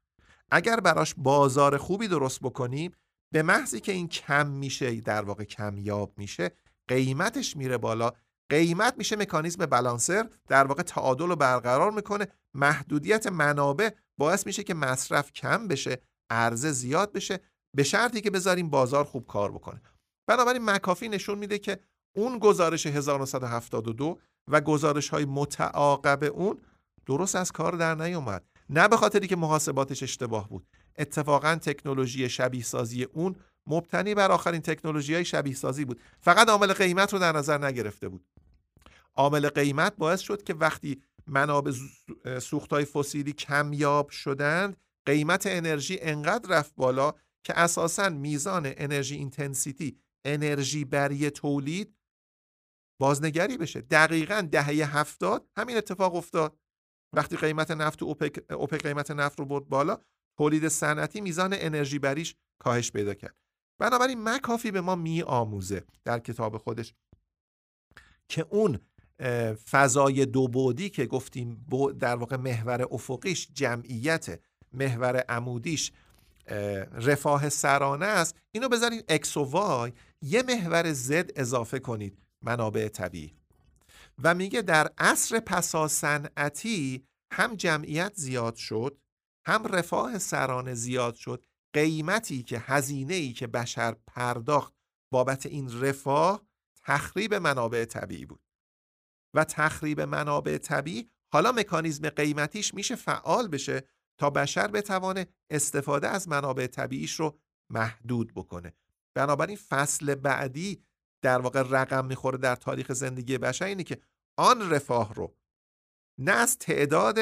اگر براش بازار خوبی درست بکنیم به محضی که این کم میشه در واقع کمیاب میشه قیمتش میره بالا. قیمت میشه مکانیزم بلانسر در واقع تعادل رو برقرار می‌کنه. محدودیت منابع باعث میشه که مصرف کم بشه عرضه زیاد بشه. به شرطی که بذاریم بازار خوب کار بکنه. بنابراین مکافی نشون میده که اون گزارش 1972 و گزارش های متعاقب اون درست از کار در نیومد. نه به خاطری که محاسباتش اشتباه بود. اتفاقا تکنولوژی شبیه سازی اون مبتنی بر آخرین تکنولوژی های شبیه سازی بود. فقط عامل قیمت رو در نظر نگرفته بود. عامل قیمت باعث شد که وقتی منابع سوخت های فسیلی کمیاب شدند قیمت انرژی انقدر رفت بالا که اساسا میزان انرژی اینتنسیتی انرژی بری تولید بازنگری بشه. دقیقا دهه هفتاد همین اتفاق افتاد. وقتی قیمت نفت اوپک, اوپک قیمت نفت رو برد بالا تولید صنعتی میزان انرژی بریش کاهش پیدا کرد. بنابراین مکافی به ما می آموزه در کتاب خودش که اون فضای دو بودی که گفتیم در واقع محور افقیش جمعیت محور عمودیش رفاه سرانه است. اینو بذارین اکس و وای یه محور زد اضافه کنید. منابع طبیعی. و میگه در عصر پسا صنعتی هم جمعیت زیاد شد هم رفاه سرانه زیاد شد. قیمتی که هزینه ای که بشر پرداخت بابت این رفاه تخریب منابع طبیعی بود. و تخریب منابع طبیعی حالا مکانیزم قیمتیش میشه فعال بشه. تا بشر بتوانه استفاده از منابع طبیعیش رو محدود بکنه. بنابراین فصل بعدی در واقع رقم می‌خوره در تاریخ زندگی بشر اینه که آن رفاه رو نه از تعداد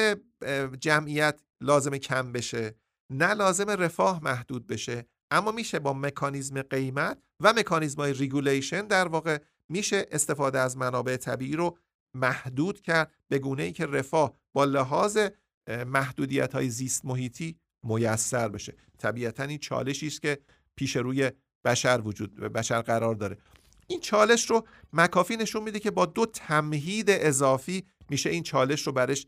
جمعیت لازم کم بشه نه لازم رفاه محدود بشه اما میشه با مکانیزم قیمت و مکانیزم های regulation در واقع میشه استفاده از منابع طبیعی رو محدود کرد به گونه ای که رفاه با لحاظ محدودیت های زیست محیطی میسر بشه. طبیعتا این چالشی است که پیش روی بشر وجود بشر قرار داره. این چالش رو مکافی نشون میده که با دو تمهید اضافی میشه این چالش رو برش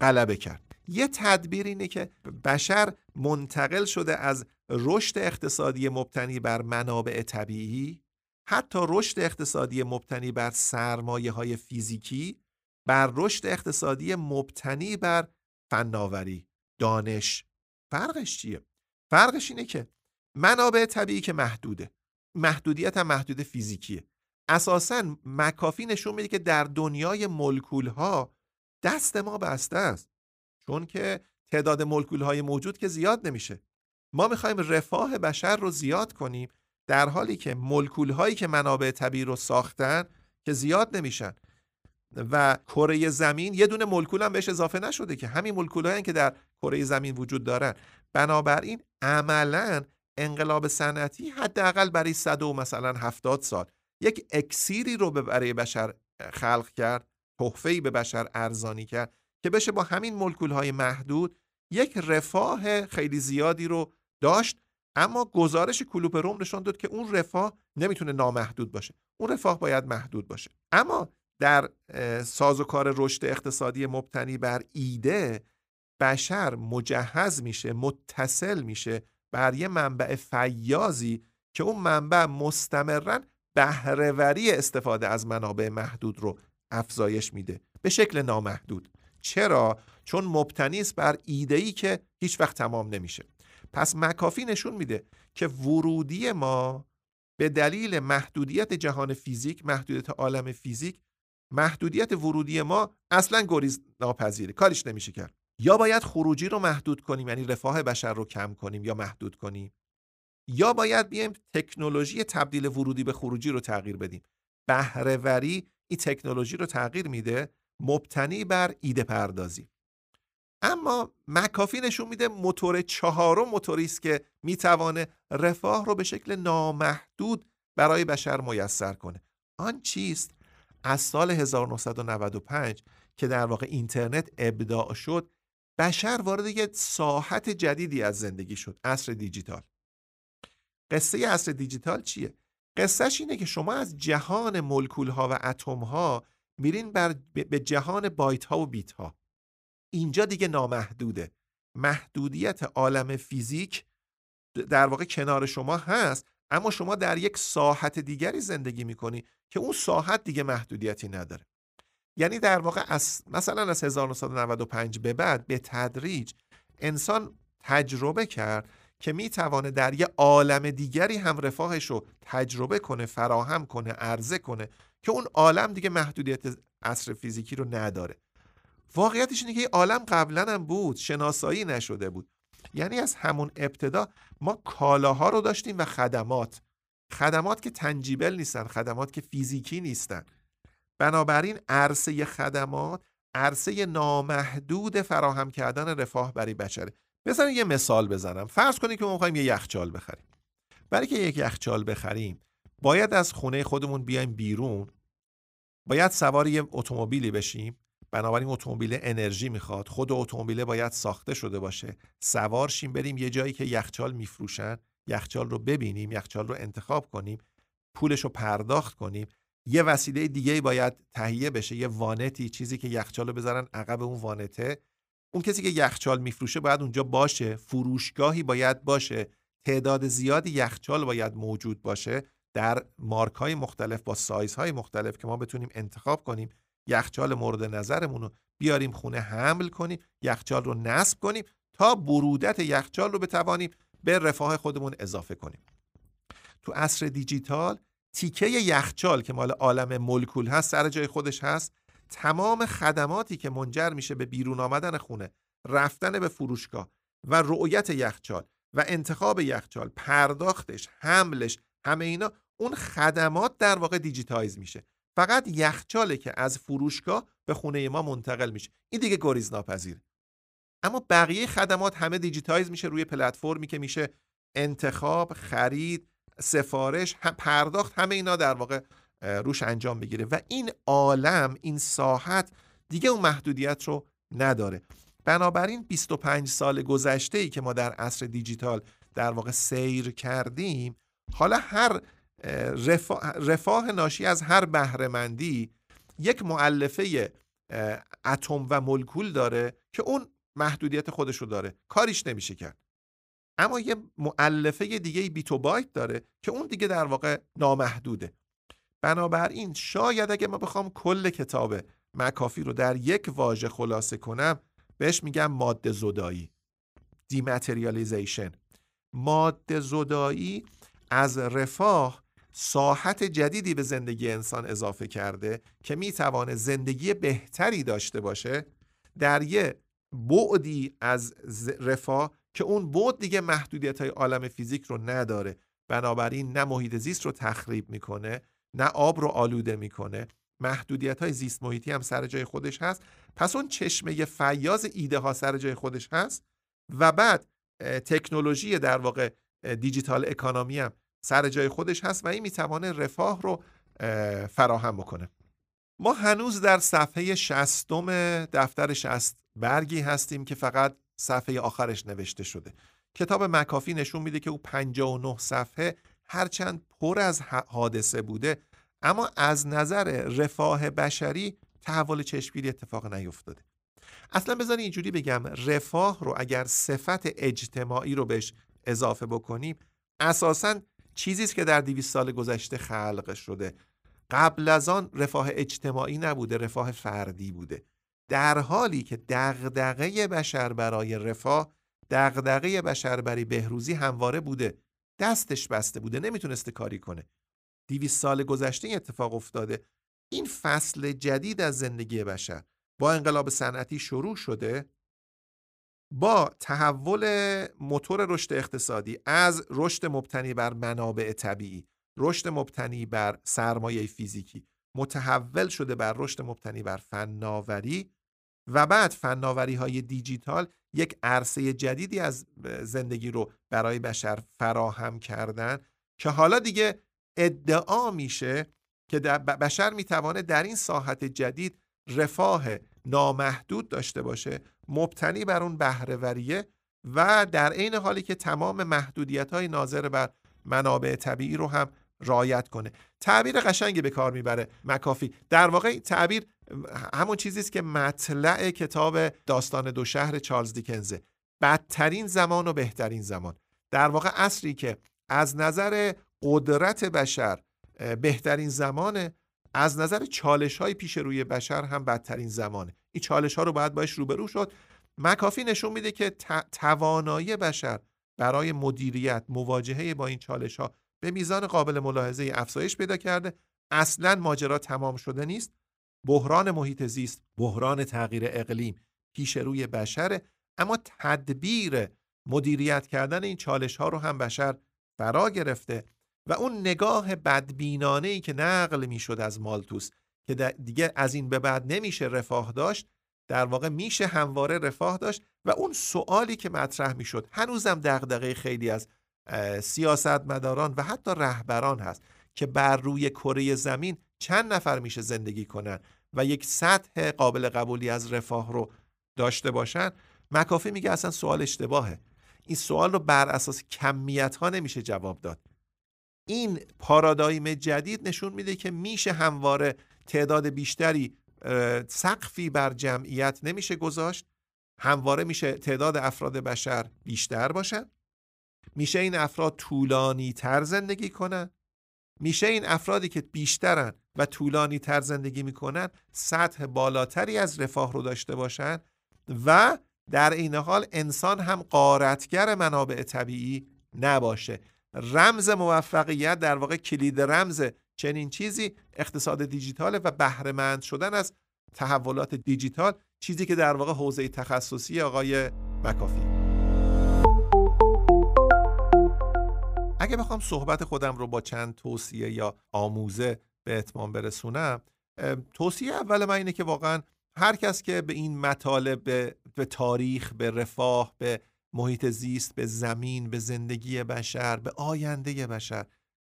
غلبه کرد. یه تدبیر اینه که بشر منتقل شده از رشد اقتصادی مبتنی بر منابع طبیعی حتی رشد اقتصادی مبتنی بر سرمایه های فیزیکی بر رشد اقتصادی مبتنی بر فناوری دانش. فرقش چیه؟ فرقش اینه که منابع طبیعی که محدوده. محدودیت هم محدود فیزیکیه. اساسا مکافی نشون میده که در دنیای ملکول ها دست ما بسته است. چون که تعداد ملکول های موجود که زیاد نمیشه. ما می‌خوایم رفاه بشر رو زیاد کنیم در حالی که ملکول هایی که منابع طبیعی رو ساختن که زیاد نمیشن. و کره زمین یه دونه ملکول هم بهش اضافه نشده که همین ملکول که در کره زمین وجود دارن. بنابراین عملا انقلاب صنعتی حداقل برای 100 و مثلا 70 سال یک اکسیری رو برای بشر خلق کرد تحفه‌ای به بشر ارزانی کرد که بشه با همین ملکول های محدود یک رفاه خیلی زیادی رو داشت. اما گزارش کلوپ روم نشان داد که اون رفاه نمی‌تونه نامحدود باشه. اون رفاه باید محدود باشه. اما در سازوکار رشد اقتصادی مبتنی بر ایده بشر مجهز میشه متصل میشه بر یه منبع فیازی که اون منبع مستمرا بهرهوری استفاده از منابع محدود رو افزایش میده. به شکل نامحدود. چرا؟ چون مبتنی است بر ایده که هیچ وقت تمام نمیشه. پس مکافی نشون میده که ورودی ما به دلیل محدودیت جهان فیزیک محدودیت عالم فیزیک محدودیت ورودی ما اصلا گریز ناپذیره کاریش نمیشه کرد. یا باید خروجی رو محدود کنیم یعنی رفاه بشر رو کم کنیم یا محدود کنیم یا باید بیایم تکنولوژی تبدیل ورودی به خروجی رو تغییر بدیم. بهرهوری این تکنولوژی رو تغییر میده مبتنی بر ایده پردازی. اما مکافی نشون میده موتور چهارم موتوری است که می‌توانه رفاه رو به شکل نامحدود برای بشر میسر کنه. آن چیست؟ از سال 1995 که در واقع اینترنت ابداع شد بشر وارد یک ساحت جدیدی از زندگی شد عصر دیجیتال. قصه عصر دیجیتال چیه؟ قصهش اینه که شما از جهان ملکول ها و اتم ها میرین بر به جهان بایت ها و بیت ها اینجا دیگه نامحدوده. محدودیت عالم فیزیک در واقع کنار شما هست اما شما در یک ساحت دیگری زندگی می‌کنی که اون ساحت دیگه محدودیتی نداره. یعنی در واقع از مثلا از 1995 به بعد به تدریج انسان تجربه کرد که می‌توانه در یه عالم دیگری هم رفاهش رو تجربه کنه فراهم کنه عرضه کنه که اون عالم دیگه محدودیت عصر فیزیکی رو نداره. واقعیتش اینه که عالم قبلا هم بود شناسایی نشده بود. یعنی از همون ابتدا ما کالاها رو داشتیم و خدمات. خدمات که تنجیبل نیستن خدمات که فیزیکی نیستن. بنابراین عرصه خدمات عرصه نامحدود فراهم کردن رفاه برای بشره بذارین یه مثال بزنم. فرض کنید که ما می‌خوایم یه یخچال بخریم. برای که یک یخچال بخریم باید از خونه خودمون بیایم بیرون. باید سوار یه اتومبیلی بشیم. بنابراین اتومبیل انرژی می‌خواد. خود اتومبیل باید ساخته شده باشه. سوار شیم بریم یه جایی که یخچال میفروشن. یخچال رو ببینیم یخچال رو انتخاب کنیم. پولش رو پرداخت کنیم. یه وسیله دیگه باید تهیه بشه یه وانتی چیزی که یخچال رو بذارن عقب اون وانته. اون کسی که یخچال میفروشه باید اونجا باشه. فروشگاهی باید باشه. تعداد زیادی یخچال باید موجود باشه. در مارک های مختلف با سایز های مختلف که ما بتونیم انتخاب کنیم. یخچال مورد نظرمون رو بیاریم خونه حمل کنیم یخچال رو نصب کنیم تا برودت یخچال رو بتوانیم به رفاه خودمون اضافه کنیم. تو عصر دیجیتال تیکه یخچال که مال عالم مولکول هست سر جای خودش هست تمام خدماتی که منجر میشه به بیرون آمدن خونه رفتن به فروشگاه و رؤیت یخچال و انتخاب یخچال پرداختش حملش همه اینا اون خدمات در واقع digitize میشه. فقط یخچاله که از فروشگاه به خونه ما منتقل میشه. این دیگه گریز ناپذیره اما بقیه خدمات همه digitize میشه روی پلتفرمی که میشه انتخاب خرید سفارش پرداخت همه اینا در واقع روش انجام بگیره و این عالم این ساحت دیگه اون محدودیت رو نداره. بنابراین 25 سال گذشته ای که ما در عصر دیجیتال در واقع سیر کردیم حالا هر رفاه, ناشی از هر بهرهمندی یک معلفه اتم و مولکول داره که اون محدودیت خودش رو داره. کاریش نمیشه کرد. اما یه معلفه دیگه بیتو بایت داره که اون دیگه در واقع نامحدوده. بنابراین شاید اگه ما بخوام کل کتاب مکافی رو در یک واژه خلاصه کنم بهش میگم ماده زدایی. دیماتریالیزیشن ماده زدایی از رفاه ساحت جدیدی به زندگی انسان اضافه کرده که می‌توانه زندگی بهتری داشته باشه در یه بعدی از رفاه که اون بعد دیگه محدودیت های عالم فیزیک رو نداره. بنابراین نه محیط زیست رو تخریب می‌کنه نه آب رو آلوده می‌کنه. محدودیت های زیست محیطی هم سر جای خودش هست. پس اون چشمه فیاض ایده ها سر جای خودش هست و بعد تکنولوژی در واقع دیجیتال اکانومی هم سر جای خودش هست و این می‌توانه رفاه رو فراهم بکنه. ما هنوز در صفحه شستم دفتر شست برگی هستیم که فقط صفحه آخرش نوشته شده. کتاب مکافی نشون میده که او 59 صفحه هرچند پر از حادثه بوده اما از نظر رفاه بشری تحول چشمگیری اتفاق نیفتاده. اصلا بذاری اینجوری بگم رفاه رو اگر صفت اجتماعی رو بهش اضافه بکنیم اساسا چیزی است که در 200 سال گذشته خلق شده. قبل از آن رفاه اجتماعی نبوده رفاه فردی بوده. در حالی که دغدغه بشر برای رفاه دغدغه بشر برای بهروزی همواره بوده دستش بسته بوده نمی‌تونسته کاری کنه. 200 سال گذشته این اتفاق افتاده. این فصل جدید از زندگی بشر با انقلاب صنعتی شروع شده. با تحول موتور رشد اقتصادی از رشد مبتنی بر منابع طبیعی رشد مبتنی بر سرمایه فیزیکی متحول شده بر رشد مبتنی بر فناوری و بعد فناوری های دیجیتال یک عرصه جدیدی از زندگی رو برای بشر فراهم کردن که حالا دیگه ادعا میشه که بشر می‌توانه در این ساحت جدید رفاه نامحدود داشته باشه مبتنی بر اون بهرهوریه و در عین حالی که تمام محدودیت های ناظر بر منابع طبیعی رو هم رایت کنه. تعبیر قشنگی به کار می‌بره مکافی. در واقع تعبیر همون چیزی است که مطلع کتاب داستان دو شهر چارلز دیکنزه. بدترین زمان و بهترین زمان. در واقع اصری که از نظر قدرت بشر بهترین زمانه از نظر چالش های پیش روی بشر هم بدترین زمانه. این چالش ها رو باید باش روبرو شد. مکافی نشون میده که توانایی بشر برای مدیریت مواجهه با این چالش ها به میزان قابل ملاحظه افزایش پیدا کرده. اصلا ماجرا تمام شده نیست. بحران محیط زیست بحران تغییر اقلیم پیش روی بشره. اما تدبیر مدیریت کردن این چالش ها رو هم بشر فرا گرفته و اون نگاه بدبینانه ای که نقل می‌شد از مالتوس که دیگه از این به بعد نمیشه رفاه داشت در واقع میشه همواره رفاه داشت و اون سوالی که مطرح می‌شد هنوزم دغدغه خیلی از سیاستمداران و حتی رهبران هست که بر روی کره زمین چند نفر میشه زندگی کنن و یک سطح قابل قبولی از رفاه رو داشته باشن. مکافی میگه اصلا سوال اشتباهه. این سوال رو بر اساس کمیت ها نمیشه جواب داد. این پارادایم جدید نشون میده که میشه همواره تعداد بیشتری سقفی بر جمعیت نمیشه گذاشت. همواره میشه تعداد افراد بشر بیشتر باشن. میشه این افراد طولانی تر زندگی کنن. میشه این افرادی که بیشترن و طولانی تر زندگی می‌کنن سطح بالاتری از رفاه رو داشته باشن و در این حال انسان هم قارتگر منابع طبیعی نباشه. رمز موفقیت در واقع کلید رمز چنین چیزی اقتصاد دیجیتاله و بهرهمند شدن از تحولات دیجیتال چیزی که در واقع حوزه تخصصی آقای مکافی. اگه بخوام صحبت خودم رو با چند توصیه یا آموزه به اتمام برسونم توصیه اول من اینه که واقعا هر کس که به این مطالب به, به تاریخ به رفاه به محیط زیست به زمین به زندگی بشر به آینده بشر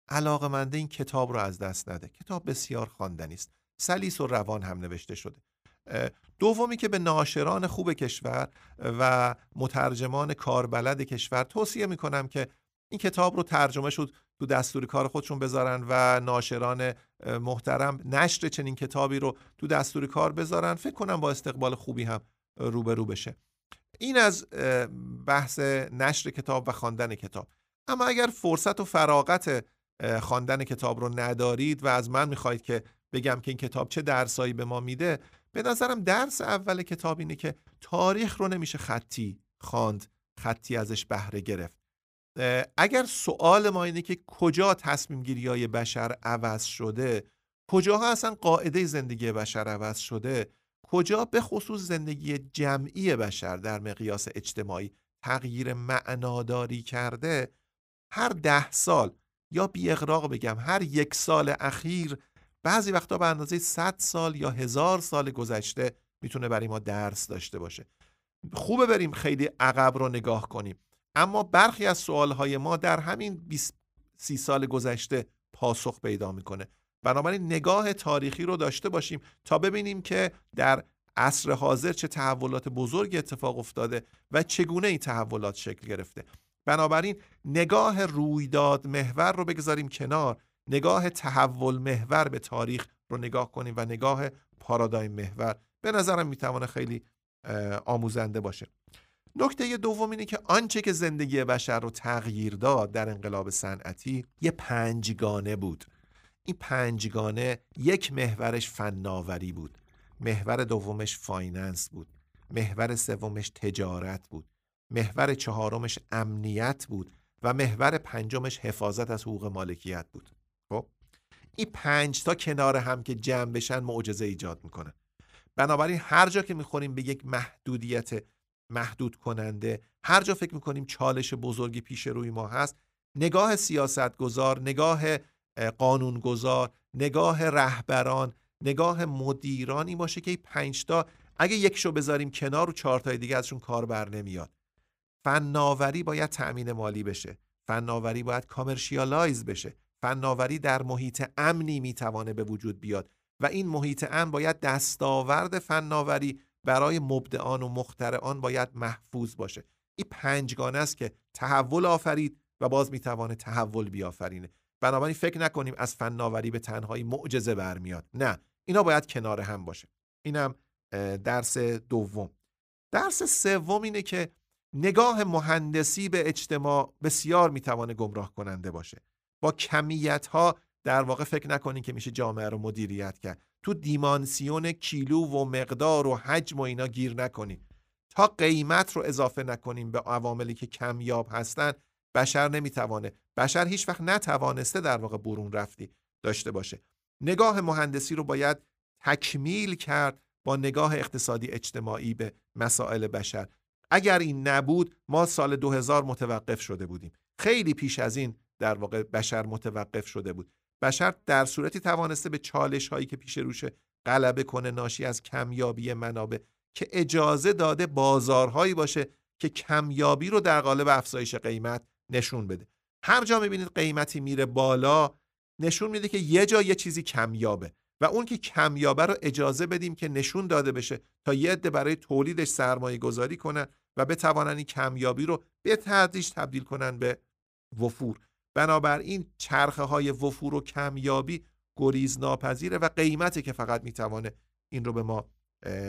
علاقه این کتاب رو از دست نده. کتاب بسیار خواندنی است. سلیس و روان هم نوشته شده. دومی که به ناشران خوب کشور و مترجمان کاربلد کشور توصیه می‌کنم که این کتاب رو ترجمه شد تو دستور کار خودشون بذارن و ناشران محترم نشر چنین کتابی رو تو دستور کار بذارن. فکر کنم با استقبال خوبی هم روبرو بشه. این از بحث نشر کتاب و خواندن کتاب. اما اگر فرصت و فراغت خواندن کتاب رو ندارید و از من می‌خواهید که بگم که این کتاب چه درسایی به ما میده به نظرم درس اول کتاب اینه که تاریخ رو نمیشه خطی خواند خطی ازش بهره گرفت. اگر سوال ما اینه که کجا تصمیم گیری های بشر عوض شده کجاها اصلا قاعده زندگی بشر عوض شده کجا به خصوص زندگی جمعی بشر در مقیاس اجتماعی تغییر معناداری کرده هر ده سال یا بی اغراق بگم هر یک سال اخیر بعضی وقتا به اندازه 100 سال یا هزار سال گذشته می‌تونه برای ما درس داشته باشه. خوبه بریم خیلی عقب رو نگاه کنیم. اما برخی از سوالهای ما در همین 20 سی سال گذشته پاسخ پیدا می‌کنه. بنابراین نگاه تاریخی رو داشته باشیم تا ببینیم که در عصر حاضر چه تحولات بزرگ اتفاق افتاده و چگونه این تحولات شکل گرفته. بنابراین نگاه رویداد محور رو بگذاریم کنار. نگاه تحول محور به تاریخ رو نگاه کنیم و نگاه پارادایم محور. به نظرم می‌توانه خیلی آموزنده باشه. نکته دوم اینه که آنچه که زندگی بشر رو تغییر داد در انقلاب صنعتی یه پنجگانه بود. این پنجگانه یک محورش فناوری بود. محور دومش finance بود. محور سومش تجارت بود. محور چهارمش امنیت بود و محور پنجمش حفاظت از حقوق مالکیت بود. خب این پنج تا کنار هم که جمع بشن معجزه ایجاد می‌کنه. بنابراین هر جا که می‌خوریم به یک محدودیت محدود کننده هر جا فکر می‌کنیم چالش بزرگی پیش روی ما هست نگاه سیاستگزار نگاه قانونگذار نگاه رهبران نگاه مدیرانی باشه که این پنج تا اگه یکشو بذاریم کنار و چهار تای دیگه ازشون کار بر نمیاد. فناوری باید تأمین مالی بشه. فناوری باید کامرشیالایز بشه. فناوری در محیط امنی می‌توانه به وجود بیاد و این محیط امن باید دستاورد فناوری برای مبدعان و مخترعان باید محفوظ باشه. این پنجگانه است که تحول آفرید و باز می‌توانه تحول بیافرینه. بنابراین فکر نکنیم از فناوری به تنهایی معجزه برمیاد. نه اینا باید کنار هم باشه. اینم درس دوم. درس سوم اینه که نگاه مهندسی به اجتماع بسیار می‌توانه گمراه کننده باشه. با کمیت ها در واقع فکر نکنین که میشه جامعه رو مدیریت کرد. تو دیمانسیون کیلو و مقدار و حجم و اینا گیر نکنید تا قیمت رو اضافه نکنیم به عواملی که کمیاب هستن بشر نمی‌توانه. بشر هیچ وقت نتوانسته در واقع برون رفتی داشته باشه. نگاه مهندسی رو باید تکمیل کرد با نگاه اقتصادی اجتماعی به مسائل بشر. اگر این نبود ما سال 2000 متوقف شده بودیم. خیلی پیش از این در واقع بشر متوقف شده بود. بشر در صورتی توانسته به چالش هایی که پیش روشه غلبه کنه ناشی از کمیابی منابع که اجازه داده بازارهایی باشه که کمیابی رو در قالب افزایش قیمت نشون بده. هر جا می‌بینید قیمتی میره بالا نشون میده که یه جا یه چیزی کمیابه و اون که کمیابه رو اجازه بدیم که نشون داده بشه تا یه عده برای تولیدش سرمایه گذاری کنن و بتوانن این کمیابی رو به تدریج تبدیل کنن به وفور. بنابراین چرخه های وفور و کمیابی گریز ناپذیره و قیمتی که فقط می‌توانه این رو به ما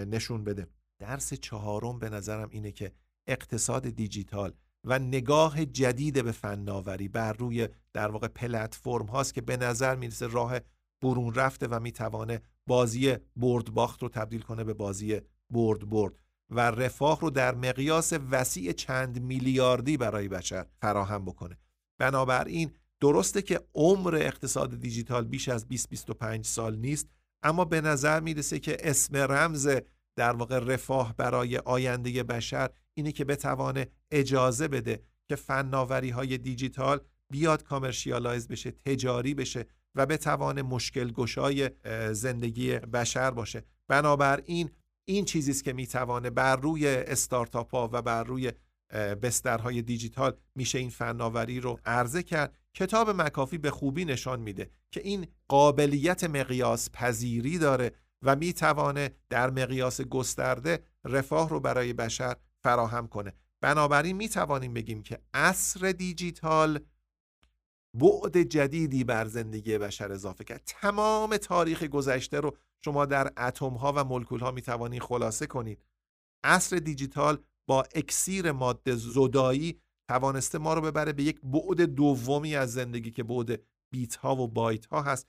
نشون بده. درس چهارم به نظرم اینه که اقتصاد دیجیتال و نگاه جدید به فناوری بر روی در واقع پلتفرم هاست که به نظر می‌رسه راه برون رفته و می‌توانه بازی برد باخت رو تبدیل کنه به بازی برد برد و رفاه رو در مقیاس وسیع چند میلیاردی برای بشر فراهم بکنه. بنابراین درسته که عمر اقتصاد دیجیتال بیش از 20-25 سال نیست اما به نظر می‌رسه که اسم رمز در واقع رفاه برای آینده بشر اینه که بتوانه اجازه بده که فناوری های دیجیتال بیاد کامرشیالایز بشه تجاری بشه و بتوانه مشکل گشای زندگی بشر باشه. بنابراین این چیزی است که می‌توانه بر روی استارتاپ ها و بر روی بسترهای دیجیتال میشه این فناوری رو عرضه کرد. کتاب مکافی به خوبی نشان میده که این قابلیت مقیاس پذیری داره و می‌توانه در مقیاس گسترده رفاه رو برای بشر فراهم کنه. بنابراین می‌توانیم بگیم که عصر دیجیتال بعد جدیدی بر زندگی بشر اضافه کرد. تمام تاریخ گذشته رو شما در اتم ها و مولکول ها می خلاصه کنید. عصر دیجیتال با اکسیر ماده زدایی توانسته ما رو ببره به یک بعد دومی از زندگی که بعد بیت ها و بایت ها هست.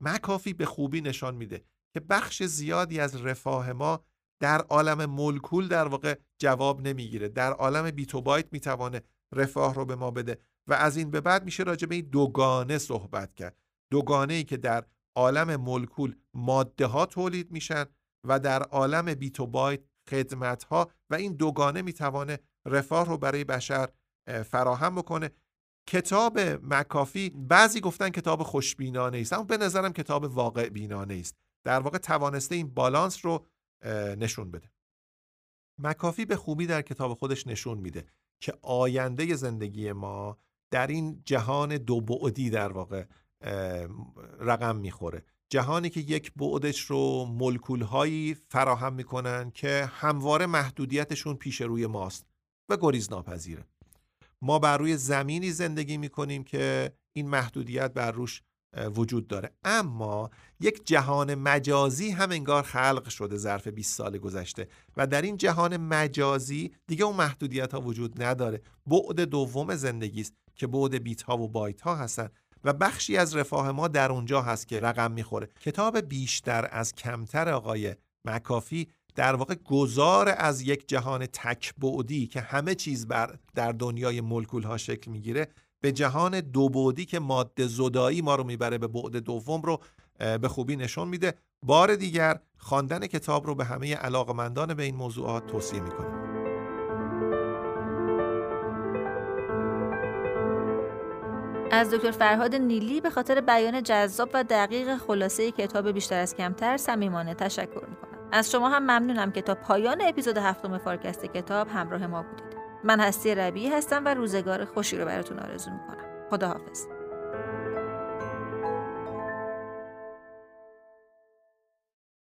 مکافی به خوبی نشان میده که بخش زیادی از رفاه ما در عالم مولکول در واقع جواب نمی‌گیره. در عالم بیت و بایت می‌توانه رفاه رو به ما بده و از این به بعد میشه راجع به این دوگانه صحبت کرد. دوگانه ای که در عالم مولکول ماده ها تولید میشن و در عالم بیت و بایت خدمت ها و این دوگانه می‌توانه رفاه رو برای بشر فراهم بکنه. کتاب مکافی بعضی گفتن کتاب خوشبینانه است اما به نظرم کتاب واقع بینانه است. در واقع توانسته این بالانس رو نشون بده. مکافی به خوبی در کتاب خودش نشون میده که آینده زندگی ما در این جهان دو بعدی در واقع رقم می‌خوره. جهانی که یک بعدش رو ملکول هایی فراهم می‌کنن که همواره محدودیتشون پیش روی ماست و گریز ناپذیره ما بر روی زمینی زندگی می‌کنیم که این محدودیت بر روش وجود داره. اما یک جهان مجازی هم انگار خلق شده ظرف 20 سال گذشته و در این جهان مجازی دیگه اون محدودیت ها وجود نداره. بعد دوم زندگی است که بعد بیت ها و بایت ها هستن. و بخشی از رفاه ما در اونجا هست که رقم می‌خوره. کتاب بیشتر از کمتر آقای مکافی در واقع گذار از یک جهان تک بعدی که همه چیز بر در دنیای ملکول ها شکل می‌گیره به جهان دو بعدی که ماده زدایی ما رو می‌بره به بعد دوم رو به خوبی نشون میده. بار دیگر خواندن کتاب رو به همه علاقمندان به این موضوعات توصیه می‌کنم. از دکتر فرهاد نیلی به خاطر بیان جذاب و دقیق خلاصه کتاب بیشتر از کمتر صمیمانه تشکر می‌کنم. از شما هم ممنونم که تا پایان اپیزود هفتم فارکست کتاب همراه ما بودید. من هستی ربیعی هستم و روزگار خوشی رو براتون آرزو می‌کنم. خداحافظ.